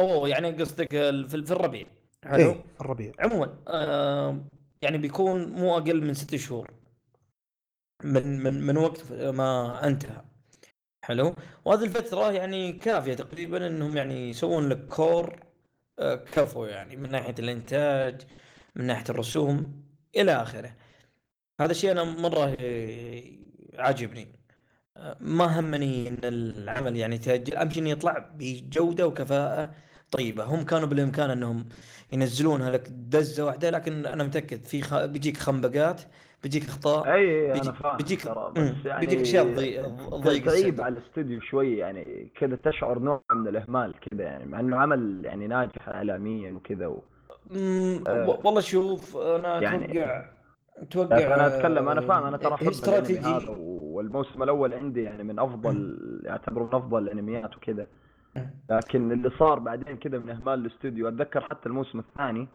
اوه يعني قصدك في الربيع. حلو. إيه الربيع. عموما آه يعني بيكون مو أقل من ست شهور. من من من وقت ما أنتهى. حلو. وهذه الفترة يعني كافية تقريبا إنهم يعني يسوون لك كور آه، كفو يعني من ناحية الإنتاج. من ناحية الرسوم إلى آخره. هذا الشيء أنا مرة آه، عاجبني. ما همني إن العمل يعني يتاجل أهم شيء إنه يطلع بجودة وكفاءة طيبة. هم كانوا بالإمكان إنهم ينزلونها لك دزة واحدة لكن أنا متأكد في خ... بيجيك خنبقات بيجيك أخطاء أي بيجي- أنا فاهم بيجيك- بس يعني بيجيك أشياء تضيق- تضيق تعيب. على الاستوديو شوي يعني كذا تشعر نوع من الإهمال كذا يعني مع إنه عمل يعني ناجح اعلاميا وكذا و... آه. والله شوف أنا يعني- أتوقع أتوقع أنا أتكلم أنا فاهم أنا ترى أحب الأنمي استراتيجي. هذا والموسم الأول عندي يعني من أفضل يعتبر من أفضل الأنميات وكذا. لكن اللي صار بعدين كذا من إهمال الاستوديو أتذكر حتى الموسم الثاني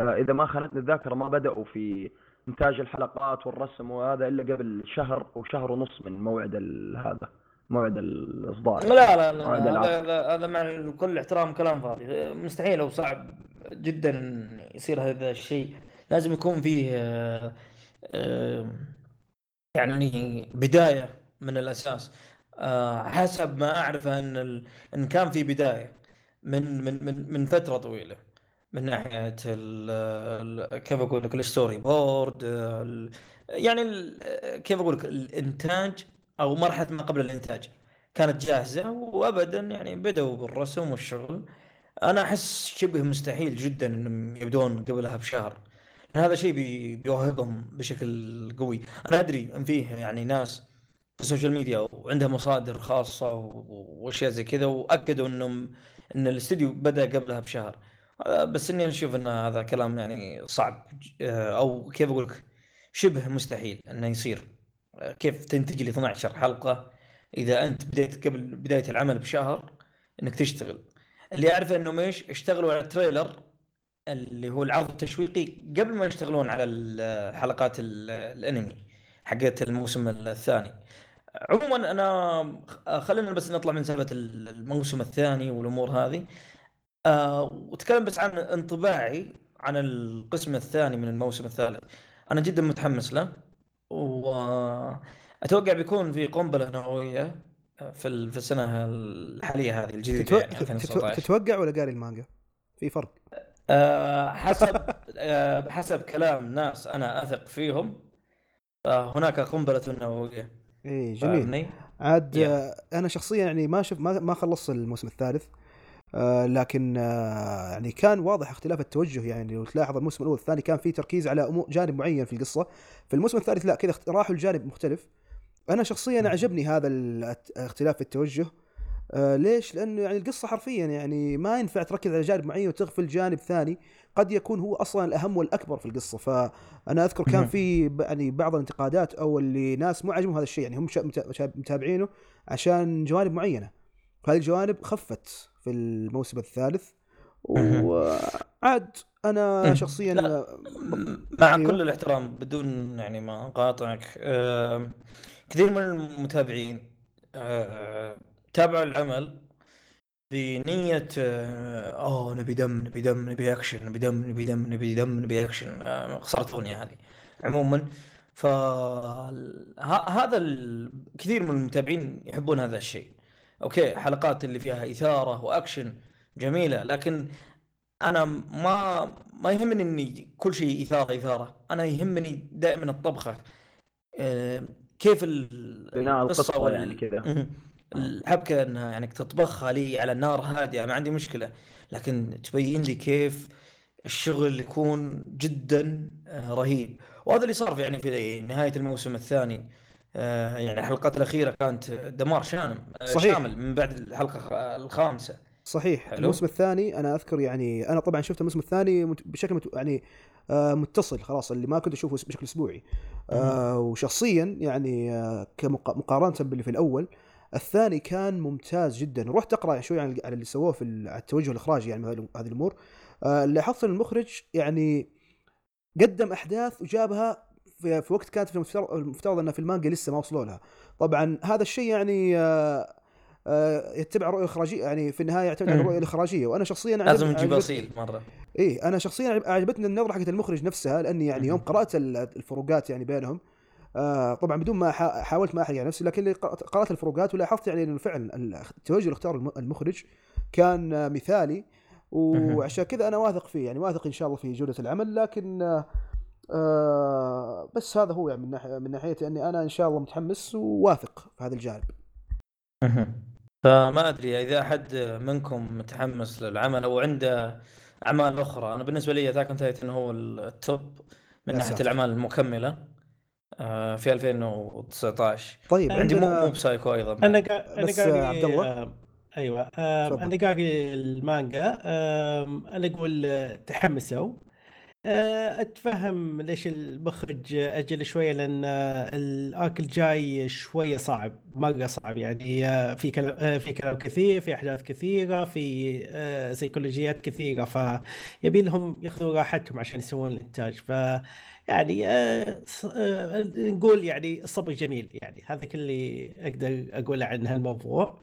آه، إذا ما خانتني الذاكره ما بدأوا في إنتاج الحلقات والرسم وهذا إلا قبل شهر أو شهر ونص من موعد ال- هذا موعد الإصدار. لا لا لا هذا مع كل احترام كلام فاضي. مستحيل أو صعب. جدا يصير هذا الشيء لازم يكون فيه آه، آه، يعني بداية من الأساس آه، حسب ما أعرف أن. إن كان في بداية من من من من فترة طويلة من ناحية. كيف أقول لك ال storyboard. يعني. كيف أقول لك الإنتاج أو مرحلة ما قبل الإنتاج كانت جاهزة وابدا يعني بدأوا بالرسم والشغل أنا أحس شبه مستحيل جدا إنهم يبدون قبلها بشهر هذا شيء بي... بيوهقهم بشكل قوي. أنا أدري إن فيه يعني ناس في ال social media وعندها مصادر خاصة وأشياء زي كذا وأكدوا انهم إن الاستديو بدأ قبلها بشهر. آه، بس إني أشوف إن هذا كلام يعني صعب. آه، أو كيف أقول لك شبه مستحيل إنه يصير. آه، كيف تنتج لي 12 حلقة؟ إذا أنت بديت قبل بداية العمل بشهر إنك تشتغل. اللي اعرفه انهم إيش اشتغلوا على التريلر اللي هو العرض التشويقي قبل ما يشتغلون على حلقات ال- الأنمي حقت الموسم الثاني. عموما أنا خلينا بس نطلع من سالفة الموسم الثاني والأمور هذه. آه وأتكلم بس عن انطباعي عن القسم الثاني من الموسم الثالث. أنا جدا متحمس له وأتوقع بيكون في قنبلة نووية في ال- في السنة الحالية هذه الجديده تتو... يعني تتو... 2019 تتوقع ولا قاري المانجا؟ في فرق آه، حسب آه، حسب كلام ناس أنا أثق فيهم فهناك قنبلة نووية إي جميل فاهمني؟ عاد. آه، أنا شخصيا يعني ما شف ما ما خلصت الموسم الثالث آه لكن آه يعني كان واضح اختلاف التوجه يعني لو تلاحظ الموسم الأول والثاني كان في تركيز على جانب معين في القصة في الموسم الثالث لا كذا اخت- راحوا لجانب مختلف أنا شخصيا عجبني هذا الاختلاف في التوجه آه ليش؟ لأنه يعني القصة حرفيا يعني ما ينفع تركز على جانب معين وتغفل جانب ثاني قد يكون هو أصلا الأهم والأكبر في القصة فأنا أذكر كان مهم. في ب- يعني بعض الانتقادات أو اللي ناس مو عاجبهم هذا الشيء يعني هم متابعينه عشان جوانب معينة فهذه الجوانب خفت في الموسم الثالث. وعاد أنا مهم. شخصيا. مع أيوه. كل الاحترام بدون يعني ما اقاطعك آه، كثير من المتابعين آه، تابعوا العمل بنية آه، اوه نبي دم نبي دم نبي أكشن نبي دم نبي دم نبي دم نبي أكشن آه، خسرتوني هذه. عموما ف هذا ال... كثير من المتابعين يحبون هذا الشيء. أوكي حلقات اللي فيها إثارة وأكشن جميلة لكن أنا ما ما يهمني إني كل شيء إثارة إثارة. أنا يهمني دائما الطبخة آه، كيف ال- بناء القصة وال- يعني كذا. مهم. الحبكة إنها يعني تطبخها لي على نار هادئة ما عندي مشكلة لكن تبين لي كيف الشغل يكون جدا آه، رهيب وهذا اللي صار في يعني في نهاية الموسم الثاني آه، يعني الحلقات الأخيرة كانت دمار شامل صحيح. شامل من بعد الحلقة الخامسة صحيح حلو. الموسم الثاني أنا أذكر يعني أنا طبعا شفت الموسم الثاني بشكل مت يعني آه متصل خلاص اللي ما كنت أشوفه بشكل أسبوعي. آه وشخصيا يعني آه كمقا- مقارنة باللي في الأول الثاني كان ممتاز جدا. رحت أقرأ شوي عن اللي سووه في التوجه الإخراجي يعني هذه الأمور. آه لاحظت ان المخرج يعني قدم أحداث وجابها في, وقت كانت في المفترض, انها في المانجا لسه ما وصلوا لها. طبعا هذا الشيء يعني آه آه، يتبع رؤية اخراجيه يعني في النهاية يعتمد على. الرؤيه الاخراجيه وأنا شخصيا لازم نجيب أصيل مرة. إيه أنا شخصيا عجب- عجبتني النظرة حقت المخرج نفسها لأني يعني يوم. قرأت ال- الفروقات يعني بينهم آه طبعا بدون ما حا- حاولت ما أحرق على نفسي لكن قرأت الفروقات ولاحظت يعني إنه فعلا التوجه اللي اختاره الم- المخرج كان آه، مثالي وعشان كذا أنا واثق فيه يعني واثق إن شاء الله في جودة العمل لكن آه آه بس هذا هو يعني من ناحيه من ناحيتي أني أنا إن شاء الله متحمس وواثق في هذا الجانب. فما أدري إذا أحد منكم متحمس للعمل أو عنده أعمال أخرى أنا بالنسبة لي Attack on Titan هو ال top من ناحية سائر. الأعمال المكملة آه، في 2019 طيب عندي مو عندنا Mob Psycho أيضا أنا قا... أنا بس، قاري آه، عبد الله؟ آه، أيوه آه، تفضل. أنا قاري المانجا آه، أنا أقول آه، تحمسوا أتفهم ليش المخرج أجل شوية لأن آه، الارك الجاي شوية صعب مرة صعب. يعني آه، في كلام آه، في كلام كثير في أحداث كثيرة في آه، سيكولوجيات كثيرة فيبي لهم ياخذوا راحتهم عشان يسوون الإنتاج. ف يعني آه، آه، نقول يعني الصبر جميل. يعني هذا كل اللي أقدر أقوله عن هالموضوع.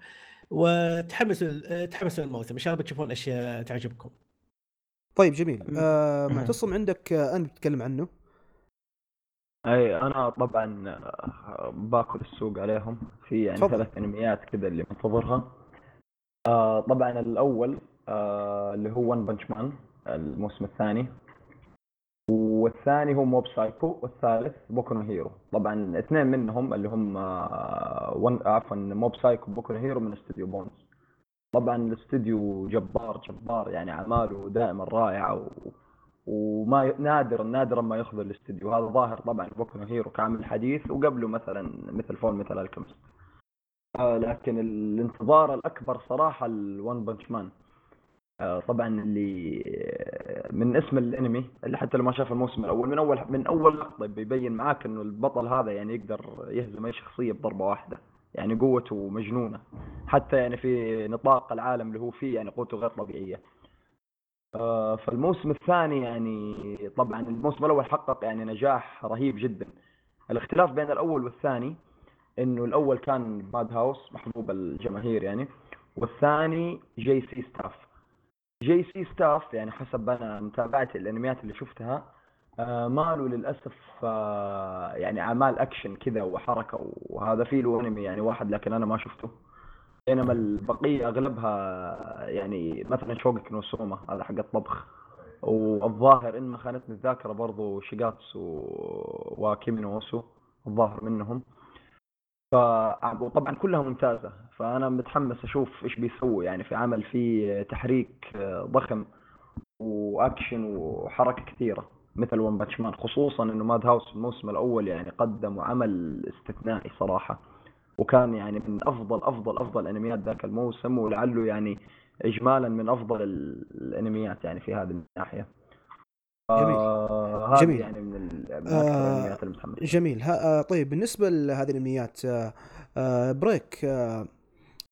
وتحمسوا آه، تحمسوا الموسم. إن شاء الله بتشوفون أشياء تعجبكم. طيب جميل. آه. معتصم عندك آه أنا بتكلم عنه؟ أي أنا طبعا آه، باكل السوق عليهم. في يعني تفضل. ثلاث أنميات كذا اللي منتظرها. آه طبعا الأول آه اللي هو ون بنش مان الموسم الثاني. والثاني هو Mob Psycho والثالث بوكو نو Hero طبعا اثنين منهم اللي هم آه One عفوا Mob Psycho وبوكو نو Hero من استوديو Bones طبعا الاستوديو جبار جبار يعني أعماله دائما رائعة و... وما نادرا نادرا ما يخذل الاستوديو. هذا ظاهر طبعا بوكو Hero كعمل حديث وقبله مثلا مثل Fullmetal Alchemist آه لكن الانتظار الأكبر صراحة ال One Punch Man آه طبعا اللي آه، من اسم الأنمي اللي حتى لو ما شاف الموسم الأول من أول من أول لقطة بيبين معاك إنه البطل هذا يعني يقدر يهزم أي شخصية بضربة واحدة. يعني قوته مجنونة. حتى يعني في نطاق العالم اللي هو فيه يعني قوته غير طبيعية. آه، فالموسم الثاني يعني طبعا الموسم الأول حقق يعني نجاح رهيب جدا. الاختلاف بين الأول والثاني إنه الأول كان ماد هاوس محبوب الجماهير يعني والثاني JC Staff. JC Staff يعني حسب أنا متابعتي الأنميات اللي شفتها آه، مالوا للأسف آه، يعني أعمال اكشن كذا وحركة وهذا في له انمي يعني واحد لكن أنا ما شفته. بينما البقية أغلبها يعني مثلا شوكوغيكي نو سوما هذا حق الطبخ. والظاهر إن ما خانتني الذاكرة برضو شيغاتسو وا كيمي نو اوسو الظاهر منهم. ف وطبعا كلها ممتازة. فأنا متحمس أشوف إيش بيسوي يعني في عمل فيه تحريك آه، ضخم واكشن وحركة كثيرة. مثل One Punch Man خصوصا إنه Madhouse الموسم الأول يعني قدم عمل استثنائي صراحة وكان يعني من أفضل أفضل أفضل انميات ذاك الموسم ولعله يعني اجمالا من أفضل ال- الأنميات يعني في هذه الناحية جميل. آه، جميل. يعني من من آه، جميل ها آه، طيب بالنسبة لهذه الأنميات آه، آه، break آه،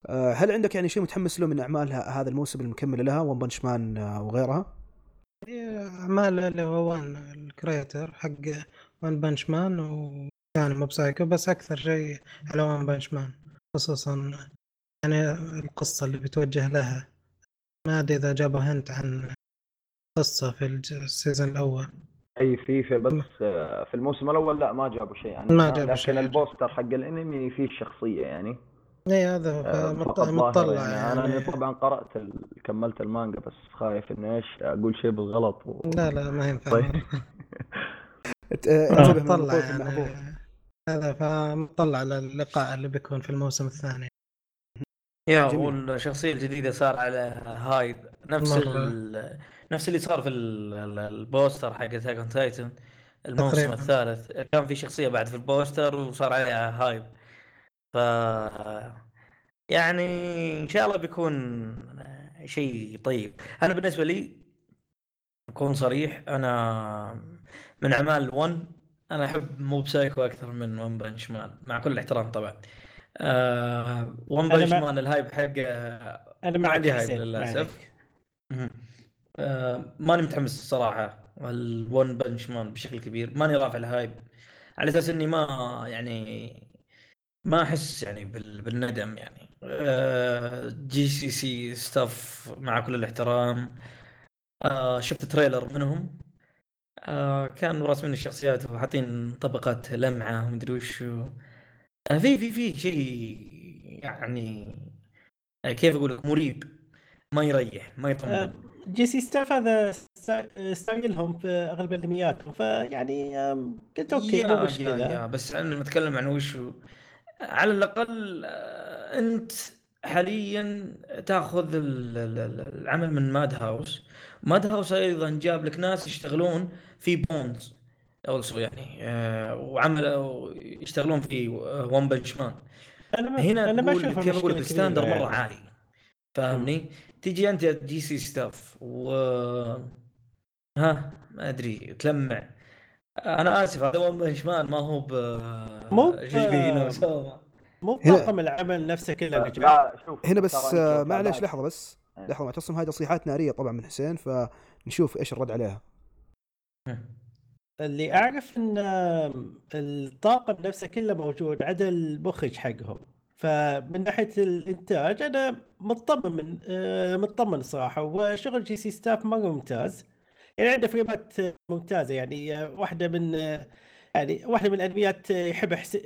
آه، هل عندك يعني شيء متحمس له من أعمال هذا الموسم المكمله لها One Punch Man آه، اعمال اللي هو ONE ال creator حق One Punch Man وكان Mob Psycho بس أكثر شيء على One Punch Man خصوصا يعني القصة اللي بتوجه لها. ما أدري إذا جابوا hint عن قصة في الج- ال season الأول. أي في في بس آه، في الموسم الأول لا ما جابوا شيء. عنها ما جابوا لكن شيء. ال poster حق الأنمي فيه الشخصية يعني. اي هذا آه، مطلع يعني, أنا يعني طبعا قرأت ال... كملت المانجا بس خايف انه إيش أقول شيء بالغلط و... لا لا ما ينفع. طيب. [laughs] آه، مطلع يعني. هذا فمطلع للقاء اللي بيكون في الموسم الثاني. يا جميل. والشخصية الجديدة صار على hype. نفس. ال... نفس اللي صار في ال- ال- ال poster حق Titan الموسم تقريباً. الثالث. كان في شخصية بعد في ال poster وصار عليها hype. ف يعني إن شاء الله بيكون شيء طيب. أنا بالنسبة لي اكون صريح أنا من أعمال ONE أنا أحب Mob Psycho أكثر من One Punch Man مع كل الاحترام طبعا. آه One Punch Man ال hype حقه أنا ما عندي hype للأسف. آه ماني متحمس الصراحه ال One Punch Man بشكل كبير ماني رافع ال hype. على أساس إني ما يعني ما أحس يعني بال- بالندم يعني. JC C Staff مع كل الاحترام. آه شفت trailer منهم. آه كان راسمين الشخصيات وحاطين طبقات لمعة ومدري وش. آه في في في شيء يعني كيف أقول لك مريب. ما يريح ما يطمن. JC Staff هذا sty- style هم في أغلب انمياتهم فيعني قلت okay يا- مشكلة. بس أنا نتكلم عن وش. على الأقل آه، أنت حاليا تأخذ ال- ال- ال- العمل من Madhouse Madhouse أيضا جاب لك ناس يشتغلون في Bones also يعني آه، وعمل يشتغلون في One Punch Man هنا أنا ما أشوفها كيف أقول لك ال standard مرة يعني. عالي فاهمني؟ تجي أنت JC Staff و ها ما أدري تلمع أنا آسف هذا One Punch Man ما هو ب مو مو العمل نفسه كله لا شوف هنا بس آه، معلش لحظة بس. إيه. لحظة معتصم هاي تصريحات نارية طبعا من حسين فنشوف إيش الرد عليها. [laughs] اللي أعرف إن الطاقم نفسه كله موجود عدا المخرج حقهم. فمن ناحية الإنتاج أنا مطمن من آه، مطمن صراحة. وشغل JC Staff مرة ممتاز. يعني عنده فريمات ممتازة يعني آه، واحدة من آه، يعني واحدة من الأنميات يحبها حس-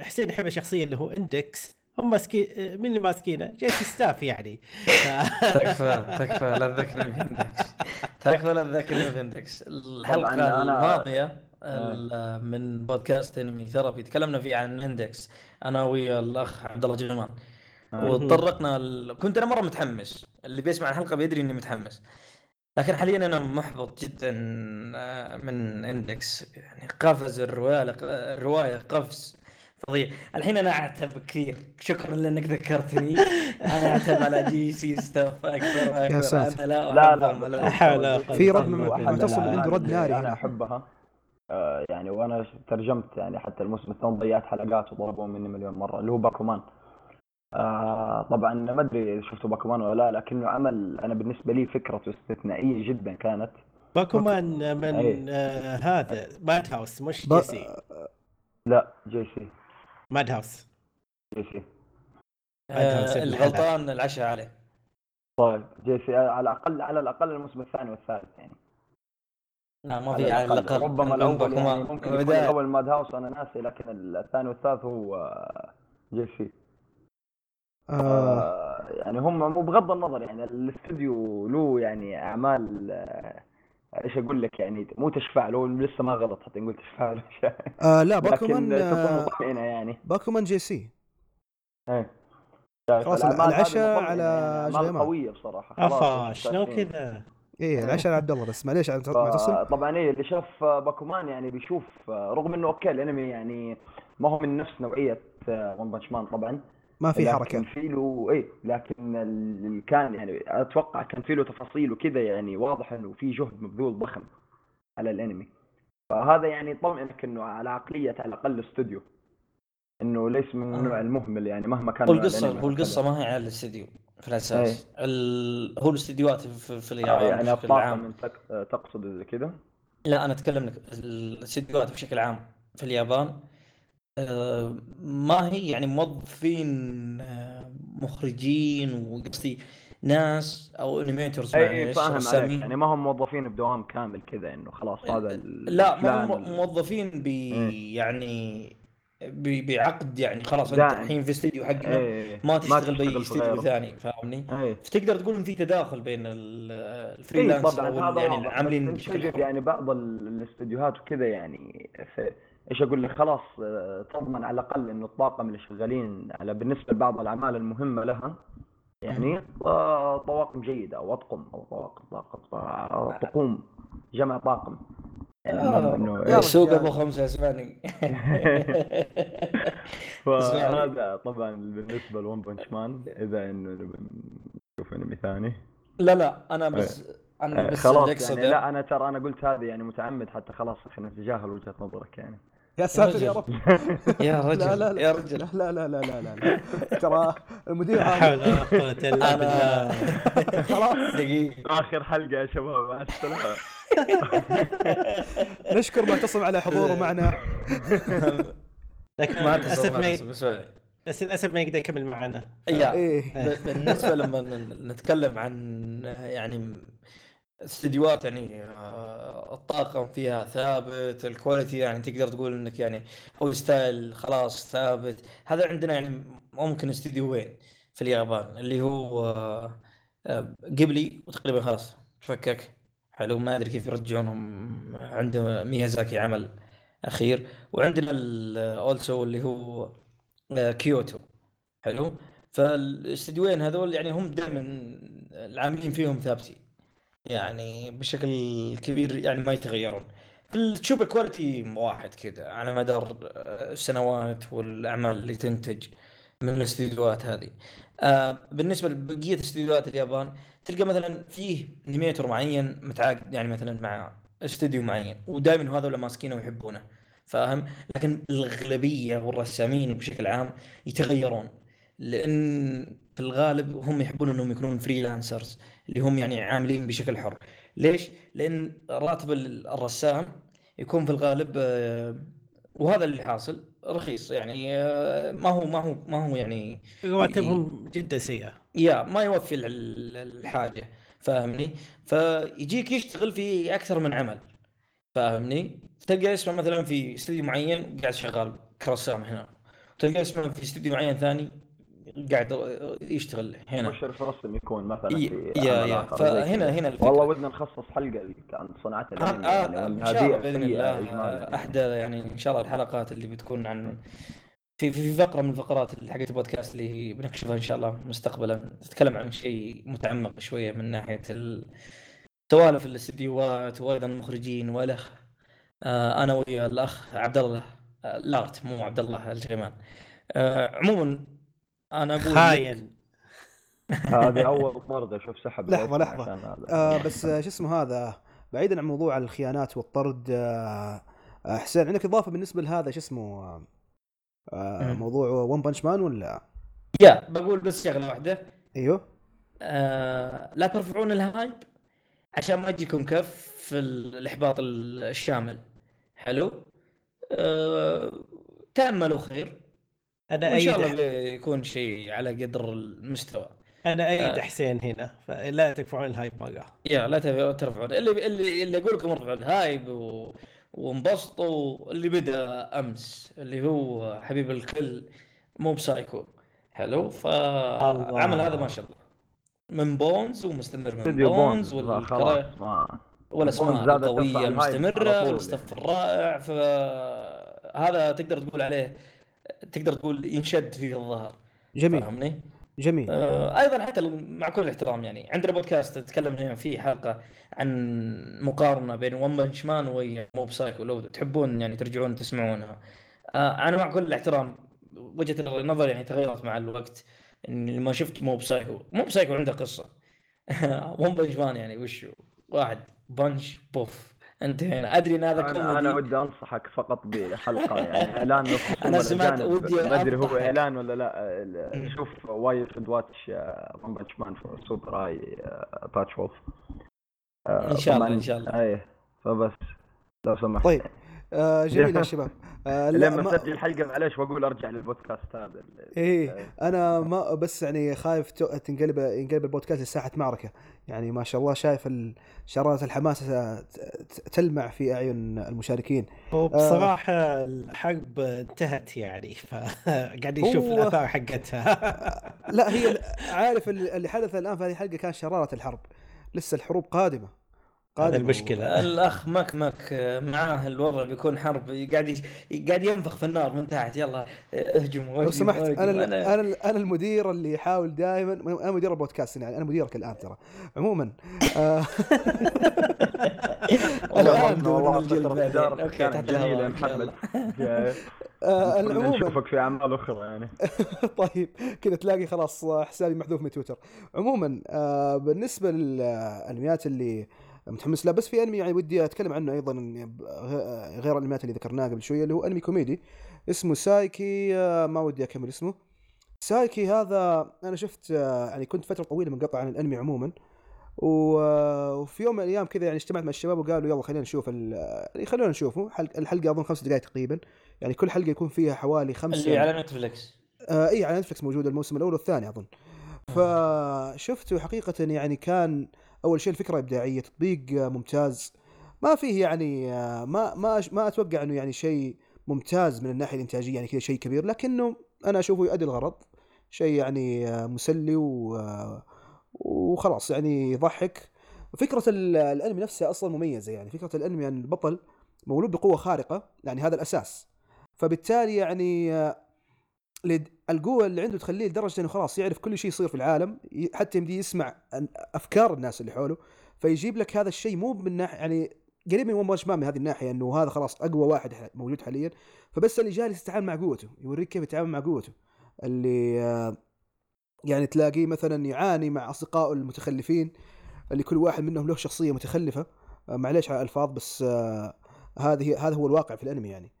حسين يحبها شخصيا اللي هو Index. هم ماسكين من اللي ماسكينه؟ JC Staff يعني. [laughs] تكفى تكفى لا تذكرني ب Index. تكفى لا تذكرني ب Index. الحلقة الماضية ال- من بودكاست Anime Therapy تكلمنا فيه عن ال Index أنا ويا الأخ عبد الله جمال. آه. وتطرقنا ال... كنت أنا مرة متحمس. اللي بيسمع الحلقة بيدري إني متحمس. لكن حاليا أنا محبط جدا آه، من Index. يعني قفز الرواية الرواية قفز فظيع. الحين أنا اعتب كثير. شكرا لأنك ذكرتني. أنا اعتب على JC Staff. أكثر وأكثر ساتر. لا لا لا لا. حول في رد. معتصم لا، عنده رد ناري أنا هنا. أحبها. آه، يعني وأنا ترجمت يعني حتى الموسم الثاني ضيعت حلقات وضربوا مني مليون مرة اللي هو باكومان. آه طبعا ما أدري إذا شفتوا باكومان ولا لا لكنه عمل أنا بالنسبة لي فكرته استثنائية جدا كانت. باكومان من أي. آه هذا Madhouse مش ب- جي سي. لا J.C. Madhouse. J.C. آه، الغلطان العشاء عليه. طيب J.C. على الأقل على الأقل الموسم الثاني والثالث يعني. لا ما في على الأقل. ربما الأول يعني. ممكن يكون. الأول Madhouse أنا ناسي لكن الثاني والثالث هو آه، J.C.. آه آه، يعني هم بغض النظر يعني الاستوديو له يعني أعمال آه، إيش أقول لك يعني مو تشفع له لسه ما غلط حتى نقول تشفع له [laughs] آه لا لكن باكومان آه يعني. باكومان J.C.. إيه. خلاص العشاء على يعني جمال. قوية بصراحة. أفا شنو مستعدين. كذا؟ إيه العشاء على عبد الله بس معليش معتصم طبعا إيه اللي شاف باكومان يعني بيشوف رغم إنه أوكي الأنمي يعني ما هو من نفس نوعية One Punch Man طبعا ما في لكن حركة. في له إيه لكن اللي كان يعني أتوقع كان في له تفاصيل وكذا يعني واضح إنه في جهد مبذول ضخم على الأنمي. فهذا يعني يطمئنك إنه على عقلية على الأقل استوديو. إنه ليس من النوع المهمل يعني مهما كان هو القصة هو القصة. ما هي على الاستديو في الأساس. ال... هو الاستديوهات في, في اليابان آه، يعني بشكل عام. من تق- تقصد زي كذا؟ لا أنا أتكلم لك الاستديوهات بشكل عام في اليابان آه، ما هي يعني موظفين آه، مخرجين وقصدي ناس أو animators اي اي فاهم عليك يعني ما هم موظفين بدوام كامل كذا إنه خلاص هذا ال- لا ما هم موظفين ب إيه. يعني بعقد يعني خلاص أنت. الحين في استديو حقنا إيه، ما تشتغل بأي استديو. ثاني فاهمني؟ اي فتقدر تقول إن في تداخل بين ال freelancer هذا يعني العاملين. يعني بعض ال- الاستديوهات وكذا يعني في إيش أقول لك؟ خلاص آه، تضمن على الأقل إنه الطاقم اللي شغالين على بالنسبة لبعض الأعمال المهمة لها يعني طواقم جيدة أو أطقم أو طواقم طاقم آه، طقوم جمع طاقم. يعني آه، السوق. أبو خمسة اسمعني [laughs] فهذا طبعا بالنسبة لون بنش مان إذا إنه نشوف أنمي ثاني. لا لا أنا بس أنا آه، بس خلاص يعني لا أنا ترى أنا قلت هذه يعني متعمد حتى خلاص عشان نتجاهل وجهة نظرك يعني. يا ساتر يا رجل. رب. [laughs] يا رجل لا لا لا. يا رجل. لا لا لا لا لا, لا. ترى المدير لا حول هذا ولا قوة إلا بالله. أنا [laughs] [laughs] خلاص. دقيقة. آخر حلقة يا شباب مع السلامة. نشكر معتصم على حضوره معنا. لكن ما للاسف ما بس للأسف ما يقدر يكمل معنا. يا إيه. ب- بالنسبة لما ن- نتكلم عن يعني استديوهات يعني آه، الطاقم فيها ثابت الكواليتي يعني تقدر تقول إنك يعني هو style خلاص ثابت. هذا عندنا يعني ممكن استديوين في اليابان اللي هو آه، آه، قبلي وتقريبا خلاص. فكك؟ حلو ما أدري كيف يرجعونهم. عنده ميازاكي عمل أخير. وعندنا also اللي هو كيوتو. حلو؟ فالاستديوين هذول يعني هم دائما العاملين فيهم ثابتين. يعني بشكل كبير يعني ما يتغيرون. تشوف ال quality واحد كذا على مدار السنوات والأعمال اللي تنتج من الاستديوهات هذه. آه بالنسبة لبقية استديوهات اليابان تلقى مثلا فيه animator معين متعاقد يعني مثلا مع استوديو معين ودائما هذول ماسكينه ويحبونه فاهم؟ لكن الأغلبية والرسامين بشكل عام يتغيرون لأن في الغالب هم يحبون إنهم يكونون freelancers اللي هم يعني عاملين بشكل حر. ليش؟ لأن راتب الرسام يكون في الغالب آه، وهذا اللي حاصل رخيص يعني آه، ما هو ما هو ما هو يعني رواتبهم جدا سيئة. يا ما يوفي ال- ال- الحاجة فاهمني؟ فيجيك يشتغل في أكثر من عمل فاهمني؟ تلقى اسمه مثلا في استوديو معين قاعد شغال كرسام هنا تلقى اسمه في استوديو معين ثاني قاعد يشتغل هنا مشرف رسم يكون مثلا في يا, يا. فهنا. هنا الفكرة. والله ودنا نخصص حلقة عن صناعة آه الانمي آه يعني آه، بإذن الله احدى يعني إن شاء الله الحلقات اللي بتكون عن في في فقرة من الفقرات حقت البودكاست اللي بنكشفها إن شاء الله مستقبلا تتكلم عن شيء متعمق شوية من ناحية ال- سوالف الاستديوهات وأيضا المخرجين والأخ آه أنا ويا الأخ عبد الله آه لارت مو عبد الله الجيمان آه عموما أنا أقول خاين هذه أول طرد أشوف سحب لحظة، الاسم لحظة. عشان هذا. آه بس شو اسمه هذا؟ بعيدا عن موضوع الخيانات والطرد آه حسين عندك إضافة بالنسبة لهذا شو اسمه؟ آه آه. موضوع One Punch Man ولا؟ يا بقول بس شغلة واحدة. أيوه. آه لا ترفعون ال hype عشان ما يجيكم كف في الإحباط الشامل. حلو؟ آه تأملوا خير. أنا وإن شاء الله بيكون شيء على قدر المستوى. أنا أأيد آه. حسين هنا فلا ترفعون ال hype مره يا لا ترفعون اللي اللي اللي أقول لكم ارفعوا ال hype و... وانبسطوا. اللي بدأ أمس اللي هو حبيب الكل Mob Psycho. حلو؟ فعمل هذا ما شاء الله. من Bones ومستمر من Bones Bones والكرا- خلاص. ما والاسماء القويه المستمره وال staff الرائع فهذا تقدر تقول عليه تقدر تقول ينشد فيه الظهر. جميل. فاهمني؟ جميل. آه أيضا حتى مع كل الاحترام يعني عندنا بودكاست تكلمنا فيه حلقة عن مقارنة بين One Punch Man و Mob Psycho لو تحبون يعني ترجعون تسمعونها. آه أنا مع كل الاحترام وجهة النظر يعني تغيرت مع الوقت. لما شفت Mob Psycho Mob Psycho عنده قصة. One Punch Man يعني وش؟ واحد punch بوف. انتهينا. أدري إن هذا أنا أنا كوميدي ودي أنصحك فقط بحلقة يعني [laughs] إعلان أنا سمعت ودي ما أدري هو. إعلان ولا لا. ال- شوف why should watch Punch Man Super Eyepatch Wolf إن شاء الله، إن شاء الله. إيه فبس لو سمحت. طيب. آه جميل يا [laughs] شباب. آه لا لما ما أسجل حلقة معليش بقول أرجع للبودكاست هذا إيه أنا ما بس يعني خايف تنقلب ينقلب البودكاست لساحة معركة. يعني ما شاء الله شايف ال- شرارة الحماس ت- ت- تلمع في أعين المشاركين. وبصراحه الحرب انتهت يعني فقاعد [laughs] نشوف هو- الآثار حقتها. [laughs] لا هي عارف اللي اللي حدث الآن في هذه الحلقة كان شرارة الحرب. لسه الحروب قادمة. هذا قادمه المشكلة. الأخ مك مك معاه الوضع بيكون حرب قاعد قاعد ينفخ في النار من تحت. يلا اهجم لو سمحت. أنا أنا أنا المدير اللي يحاول دائما أنا مدير البودكاست يعني أنا مديرك الآن ترى. عموما آه [laughs] الآن والله كانت محمد الله. [laughs] آه كنا عموما نشوفك في أعمال أخرى يعني. [laughs] طيب كذا تلاقي خلاص حسابي محذوف من تويتر. عموما آه بالنسبة للانميات اللي متحمس لها بس في أنمي يعني ودي أتكلم عنه أيضا غير الأنميات اللي ذكرناها قبل شوية اللي هو أنمي كوميدي. اسمه سايكي آه ما ودي أكمل اسمه. سايكي هذا أنا شفت آه يعني كنت فترة طويلة منقطع عن الأنمي عموما. آه، وفي يوم من الأيام كذا يعني اجتمعت مع الشباب وقالوا يلا خلينا نشوف يعني خلونا نشوفه. حلقه الحلقة أظن خمس دقائق تقريبا. يعني كل حلقة يكون فيها حوالي خمسة. اللي على Netflix آه إي على Netflix موجود الموسم الأول والثاني أظن. فشفته حقيقه يعني كان أول شيء الفكرة إبداعية تطبيق آه، ممتاز. ما فيه يعني آه، ما ما ما أتوقع إنه يعني شيء ممتاز من الناحية الإنتاجية يعني كذا شيء كبير. لكنه أنا أشوفه يؤدي الغرض. شيء يعني آه، مسلي و وخلاص يعني يضحك. فكرة ال- الأنمي نفسها أصلا مميزة يعني. فكرة الأنمي ان البطل مولود بقوة خارقة يعني هذا الأساس. فبالتالي يعني القوة اللي عنده تخليه لدرجة إنه خلاص يعرف كل شيء يصير في العالم حتى يمدي يسمع أفكار الناس اللي حوله فيجيب لك هذا الشيء مو من ناحية يعني قريب من ون بانش من هذه الناحية إنه هذا خلاص أقوى واحد موجود حاليا فبس اللي جالس يتعامل مع قوته يوريك كيف يتعامل مع قوته. اللي آه، يعني تلاقيه مثلا يعاني مع أصدقائه المتخلفين اللي كل واحد منهم له شخصية متخلفة. آه، معليش على الألفاظ بس آه، هذه هذا هو الواقع في الأنمي يعني.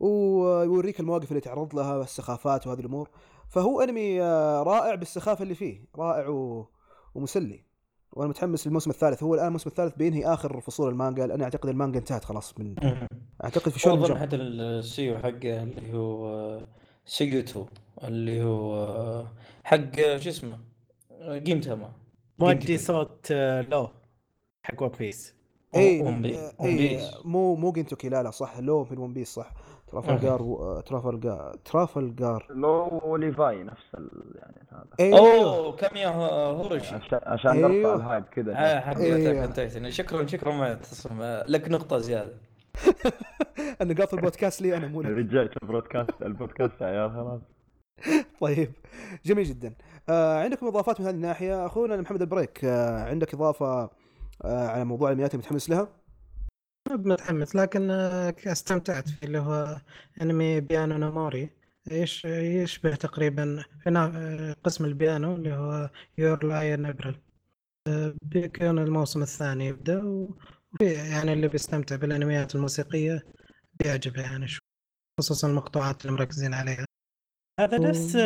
ويوريك المواقف اللي تعرض لها والسخافات وهذه الأمور. فهو أنمي آه، رائع بالسخافة اللي فيه رائع و... ومسلي. وأنا متحمس للموسم الثالث. هو الآن الموسم الثالث بينهي آخر فصول المانجا لأن أعتقد المانجا انتهت خلاص من أعتقد في شهر اظن حتى السيو حقه اللي هو سيجوتو اللي هو حق شو اسمه؟ جيمتاما مودي صوت آه، لو حق ون بيس اي آه، اي بيس. مو مو جنتوكي لا لا صح؟ لو من ون بيس صح. ترافلجار و... ترافلجار ترافلجار لو ليفاي نفس ال... يعني هذا. أيوه أوه كاميا هيروشي عشان عشان أيوه. نرفع ال hype كذا آه، حق إيه. شكرا شكرا ما تصم لك نقطة زيادة. [laughs] النقاط البودكاست لي أنا مو لك. رجعت البودكاست البودكاست يا عيال خلاص. [laughs] طيب. جميل جدا. آه عندكم إضافات من هذه الناحية؟ أخونا محمد البريك آه عندك إضافة آه على موضوع الانميات اللي متحمس لها؟ متحمس لكن آه، استمتعت فيه اللي هو أنمي بيانو ناموري إيش يشبه تقريبا؟ في نا- آه، قسم البيانو اللي هو Your Lie in April بيكون الموسم الثاني يبدأ وفي يعني اللي بيستمتع بالأنميات الموسيقية بيعجبه يعني شوي خصوصا المقطوعات اللي مركزين عليها. هذا نفس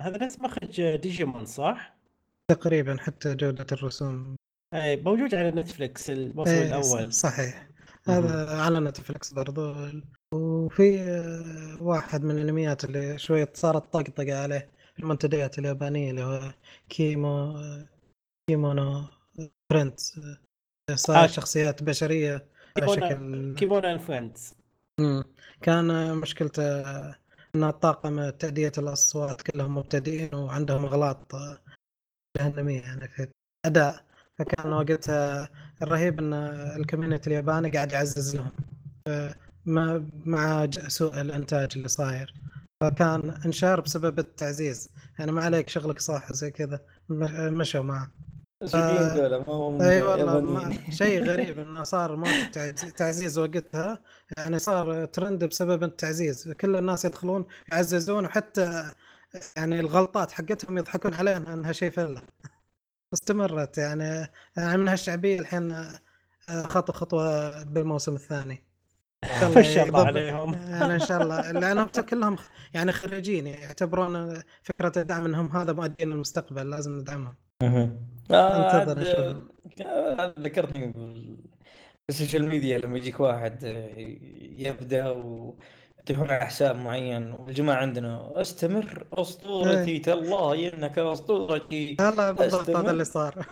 هذا نفس مخرج ديجيمون صح؟ تقريبا حتى جودة الرسوم. أي موجود على نتفلكس الموسم الأول. صحيح. هذا على نتفلكس برضو وفي آه، واحد من الانميات اللي شوية صارت طقطقة عليه في المنتديات اليابانية اللي هو كيمو كيمونو آه، صار آه. شخصيات بشرية على شكل Kemono and Friends. كان مشكلته ان طاقم تأدية الأصوات كلهم مبتدئين وعندهم أغلاط آه، جهنمية يعني في أداء فكان وقتها الرهيب إن ال community الياباني قاعد يعزز لهم. ما مع سوء الإنتاج اللي صاير. فكان انشهر بسبب التعزيز. يعني ما عليك شغلك صح زي كذا. مشوا معه. هم إي والله ما. شيء [laughs] غريب إنه صار ما تعزيز وقتها. يعني صار ترند بسبب التعزيز. كل الناس يدخلون يعززون وحتى يعني الغلطات حقتهم يضحكون عليها إنها شيء فلة. استمرت يعني يعني من هالشعبية الحين آه، خطوة خطوة بالموسم الثاني. إن شاء الله عليهم. يعني إن شاء الله. لانهم كلهم يعني خريجين يعتبرون فكرة الدعم إنهم هذا مؤدين المستقبل لازم ندعمهم. مهم. آه، انتظر. آه، ذكرتني بال- بالسوشيال ميديا لما يجيك واحد آه، يبدأ ويفتحون على حساب معين والجماعة عندنا أستمر أسطورتي تالله إنك أسطورتي هلا بالضبط. هذا اللي صار. [laughs]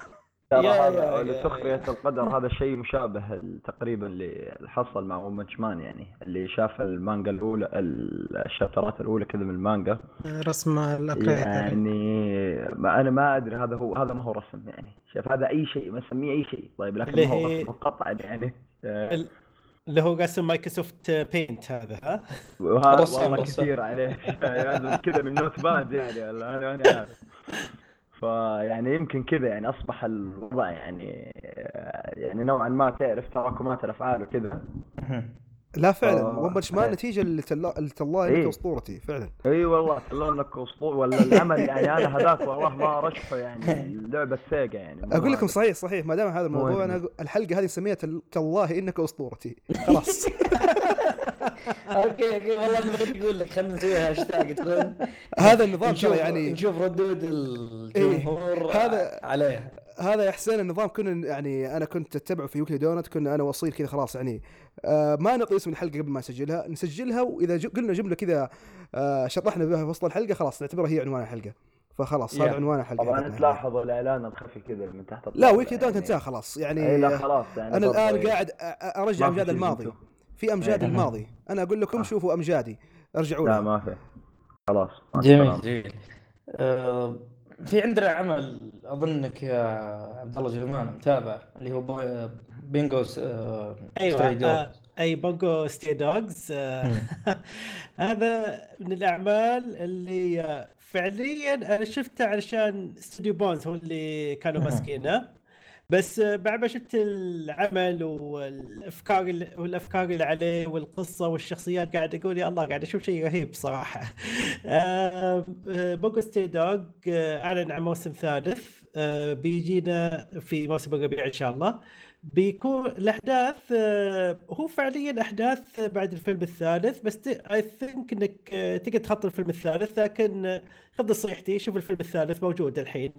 ترى يا- يا- هذا يا- لسخرية القدر هذا الشيء مشابه تقريبا اللي حصل مع One Punch Man يعني. اللي شاف المانجا الأولى الشابترات الأولى كذا من المانجا. رسم الاكريت يعني ما أنا ما أدري هذا هو هذا ما هو رسم يعني. شوف هذا أي شيء ما نسميه أي شيء. طيب لكن ما هو رسم قطعا يعني. اللي هو قسم مايكروسوفت بينت هذا ها وهذا والله. كثير عليه يعني كذا من نوت باد يعني أنا ماني عارف [laughs] فيعني يمكن كذا يعني أصبح الوضع يعني يعني نوعا ما تعرف تراكمات الأفعال وكذا. لا فعلا آه، ون بنش مان إيه. نتيجه لتالله انك إيه. أسطورتي فعلا. اي والله تلون لك اسطول ولا العمل يعني أنا هذاك والله ما رشحه يعني لعبه سيجا يعني أقول لكم. صحيح صحيح ما دام هذا الموضوع مو أنا الحلقة هذه نسميها تالله إنك أسطورتي. خلاص. [laughs] okay okay والله أنا بغيت أقول لك خلينا نسويها هاشتاج تكون هذا النظام ترى يعني نشوف ردود الجمهور هذا- عليها هذا يا حسين النظام كنا يعني أنا كنت أتبعه في Weekly Donut كنا أنا وأصيل كذا خلاص يعني آه ما نعطي اسم الحلقة قبل ما نسجلها نسجلها وإذا جو- قلنا جملة كذا آه شطحنا بها في وسط الحلقة خلاص نعتبرها هي عنوان الحلقة فخلاص هذا. عنوان الحلقة طبعا حقتنا. تلاحظ الإعلان الخفي كذا من تحت لا Weekly Donut يعني. انتهى خلاص يعني إي لا خلاص يعني أنا الآن. قاعد أرجع أمجاد الماضي. في أمجاد. الماضي أنا أقول لكم آه. شوفوا أمجادي أرجعوا لا ما في خلاص جميل. جميل في عندنا عمل أظنك يا عبد الله جلمان متابع اللي هو بينجوس آه، أيوه. آه، أي Bungo Stray Dogs هذا من الأعمال اللي فعليا أنا شفته علشان استوديو بونز هو اللي كانوا. ماسكينه بس بعد ما شفت العمل والأفكار والأفكار اللي عليه والقصة والشخصيات قاعد أقول يا الله قاعد أشوف شيء رهيب صراحة. آه، Bungo Stray Dogs آه، أعلن عن موسم ثالث آه، بيجينا في موسم الربيع إن شاء الله. بيكون الأحداث هو فعليا أحداث بعد الفيلم الثالث بس I think إنك تقدر تحط الفيلم الثالث لكن خذ نصيحتي شوف الفيلم الثالث موجود الحين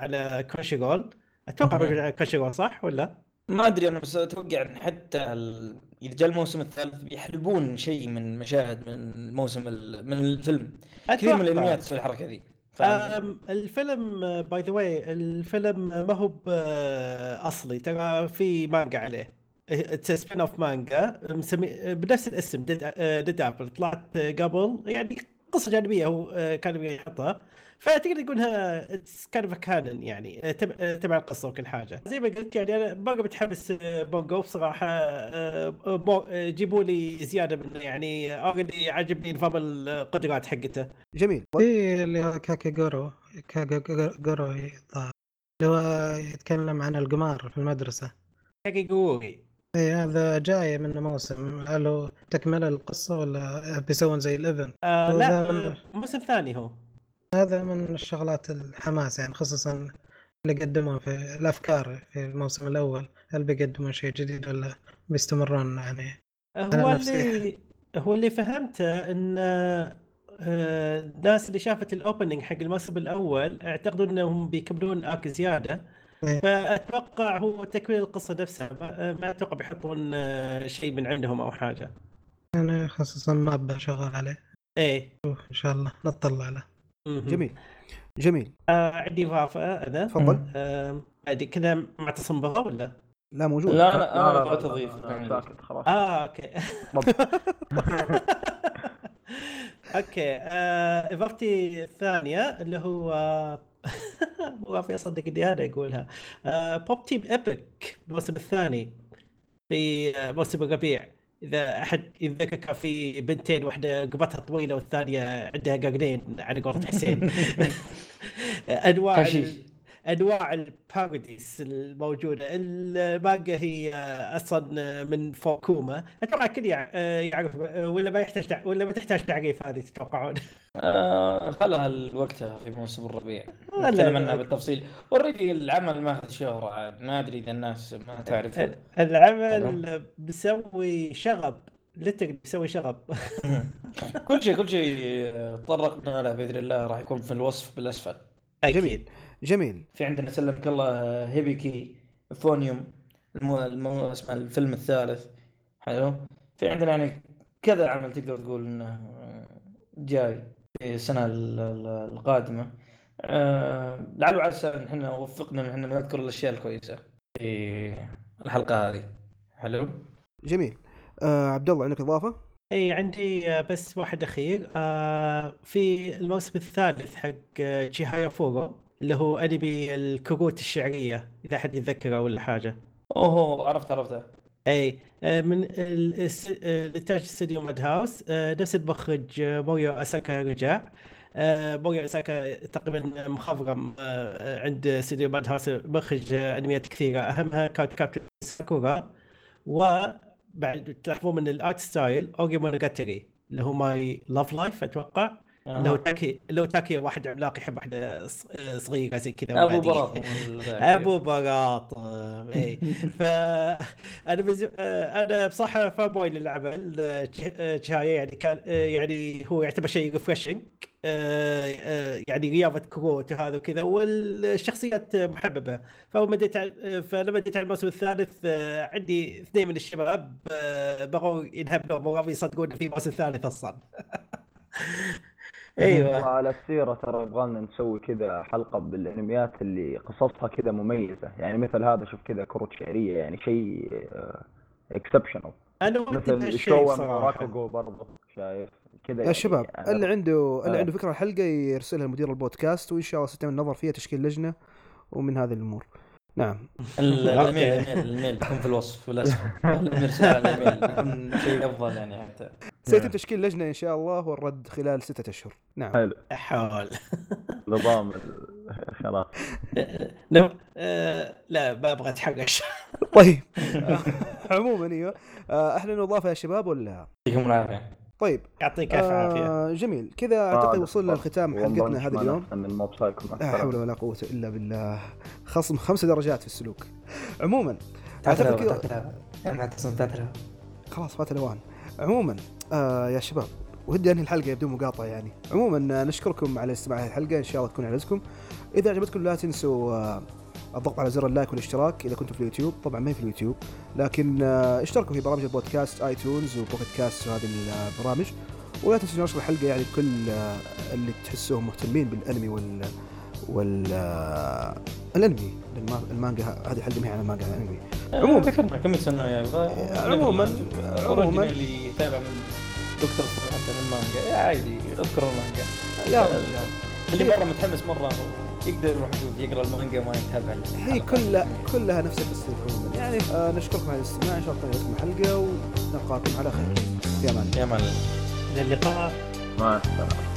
على Crunchyroll أتوقع رول صح ولا؟ ما أدري أنا بس أتوقع إن حتى ال... اذا جاء الموسم الثالث بيحلبون شيء من مشاهد من الموسم ال... من الفيلم. كثير من أتوقع. الأنميات تسوي الحركة ذي. الفيلم by the way الفيلم ما هو ب- أصلي ترى في مانجا عليه. spin-off مانجا مسمي بنفس الاسم Dead Apple طلعت قبل يعني قصة جانبية هو آه، كان يحطها. فتقدر تقولها كان canon يعني آه، تبع آه، تبع القصة وكل حاجة. زي ما قلت يعني أنا باقي متحمس بونجو بصراحة بو- جيبوا لي زيادة من يعني. already عجبني نظام القدرات حقته. جميل. في اللي هو كاكاغورو كاكاغورو الظاهر اللي هو يتكلم عن القمار في المدرسة. كاكيغوري إي هذا جاي منه موسم. هل هو تكملة القصة ولا بيسوون زي ال event آه لا آه، موسم ثاني هو. هذا من الشغلات الحماس يعني خصوصا اللي قدموه في الأفكار في الموسم الأول. هل بيقدمون شيء جديد ولا بيستمرون يعني أنا هو اللي هو اللي فهمته إن آه، الناس اللي شافت ال opening حق الموسم الأول اعتقدوا إنهم بيكملون arc زيادة. فأتوقع هو تكميل القصة نفسها. ما, ما أتوقع بيحطون آه، شيء من عندهم أو حاجة. أنا خصوصا ما ابى شغال عليه. إيه. شوف إن شاء الله نطلع له. جميل. جميل. آه عندي إضافة أنا تفضل. آه كذا معتصم بغى ولا؟ لا موجود. لا لا أنا بغيت اضيف. ساكت خلاص. آه okay. [laughs] [laughs] Okay. آه، إضافتي الثانية اللي هو [laughs] ما في اصدق اني أنا اقولها آه، Pop Team Epic الموسم الثاني في آه، موسم الربيع. إذا أحد يتذكر كان في بنتين واحدة رقبتها طويلة والثانية عندها قرنين على قولة حسين. [laughs] [laughs] أنواع أنواع ال parodies الموجودة. المانجا هي أصلا من فوكوما. أتوقع يع- يعرف ولا ما يحتاج تع- ولا ما تحتاج تعريف هذه تتوقعون؟ آه خلها لوقتها في موسم الربيع. نتكلم. عنها بالتفصيل. أوريدي العمل ماخذ عاد. ما أدري إذا الناس ما تعرف العمل مسوي شغب. لتر مسوي شغب. [laughs] كل شيء كل شيء آه، تطرقنا له بإذن الله راح يكون في الوصف بالأسفل. جميل جميل. في عندنا سلمك الله آه، هيبيكي فونيوم المو... المو... اسمه الفيلم الثالث حلو؟ في عندنا يعني كذا عمل تقدر تقول إنه آه، جاي في السنة ال- ال- القادمة. آه، لعل وعسى إن إحنا وفقنا إن إحنا نذكر الأشياء الكويسة في الحلقة هذه. حلو؟ جميل. آه عبد الله عندك إضافة؟ إي عندي آه، بس واحد أخير. آه، في الموسم الثالث حق Chihayafuru اللي هو أنمي الكروت الشعرية إذا حد يتذكره ولا حاجة. اوه عرفت عرفته. أي آه، من الانتاج استوديو Madhouse نفس المخرج آه، موريو أساكا رجع. آه، موريو أساكا تقريبا مخضرم عند استوديو Madhouse مخرج أنميات كثيرة. أهمها كانت Captor Sakura وبعد تلاحظون من ال art style Ore Monogatari اللي هو My Love Life أتوقع. اللي هو تاكيو تاكيو واحد عملاق يحب واحدة صغيرة زي كذا أبو براط. [laughs] أبو براط. اي ف [laughs] أنا بز... أنا بصراحة fanboy للعمل. جاي يعني كان يعني هو يعتبر شيء refreshing يعني رياضة كروت وهذا وكذا والشخصيات محببة. فلما بديت فلما على الموسم الثالث عندي اثنين من الشباب بغوا ينهبلوا مو يصدقون في موسم ثالث أصلا. [laughs] أيوه على السيرة ترى يبغالنا نسوي كذا حلقة بالانميات اللي قصصها كذا مميزة يعني مثل هذا شوف كذا كروت شعرية يعني شيء exceptional أنا مثل شوا راكوغو برضه شايف كذا يا يعني شباب أنا- اللي عنده اللي آه. عنده فكره الحلقة يرسلها لمدير البودكاست وان شاء الله ستعمل نظر فيها تشكيل لجنه ومن هذه الأمور نعم الايميل الايميل يكون في الوصف بالاسفل نرسل على الايميل شيء افضل يعني حتى سيتم تشكيل لجنة إن شاء الله والرد خلال ستة أشهر. نعم. حلو. حول. [laughs] نظام خلاص. لا [laughs] آه، لا ما أبغى أتحرش. [laughs] طيب. عموما إيوه. إحنا اضافه يا شباب ولا؟ يعطيكم العافية. طيب. يعطيك الف عافية. آه جميل. كذا أعتقد آه، وصلنا بالضبط. لختام حلقتنا هذا اليوم. من موب لا حول. ولا قوة إلا بالله. خصم خمس درجات في السلوك. عموما أعتقد كذا تعترف خلاص فات الاوان عموما آه يا شباب ودي أنهي الحلقة بدون مقاطعة يعني. عموما آه، نشكركم على استماع الحلقة إن شاء الله تكون عجبتكم إذا عجبتكم لا تنسوا آه، الضغط على زر ال like والاشتراك إذا كنتم في اليوتيوب. طبعا ما هي في اليوتيوب لكن آه، اشتركوا في برامج البودكاست iTunes و Pocket Casts وهذه البرامج. ولا تنسوا نشر الحلقة يعني كل آه، اللي تحسوهم مهتمين بالأنمي وال وال آه، الانمي الما- المانجا هذه حلقه ما هي عن المانجا عن الانمي. عموماً. ذكرنا كم سنة يا يبغى عموماً- عموماً. اللي يتابع من دكتور حتى المانجا. يا عادي اذكر المانجا. يا رجال اللي مرة متحمس مرة يقدر يروح يشوف يقرأ المانجا وما يتابع. هي كلها كلها نفس القصة عموما يعني آه نشكركم على الاستماع. إن شاء الله تعجبكم الحلقة ونلقاكم على خير. في أمان الله يا معلم. إلى اللقاء. مع السلامة.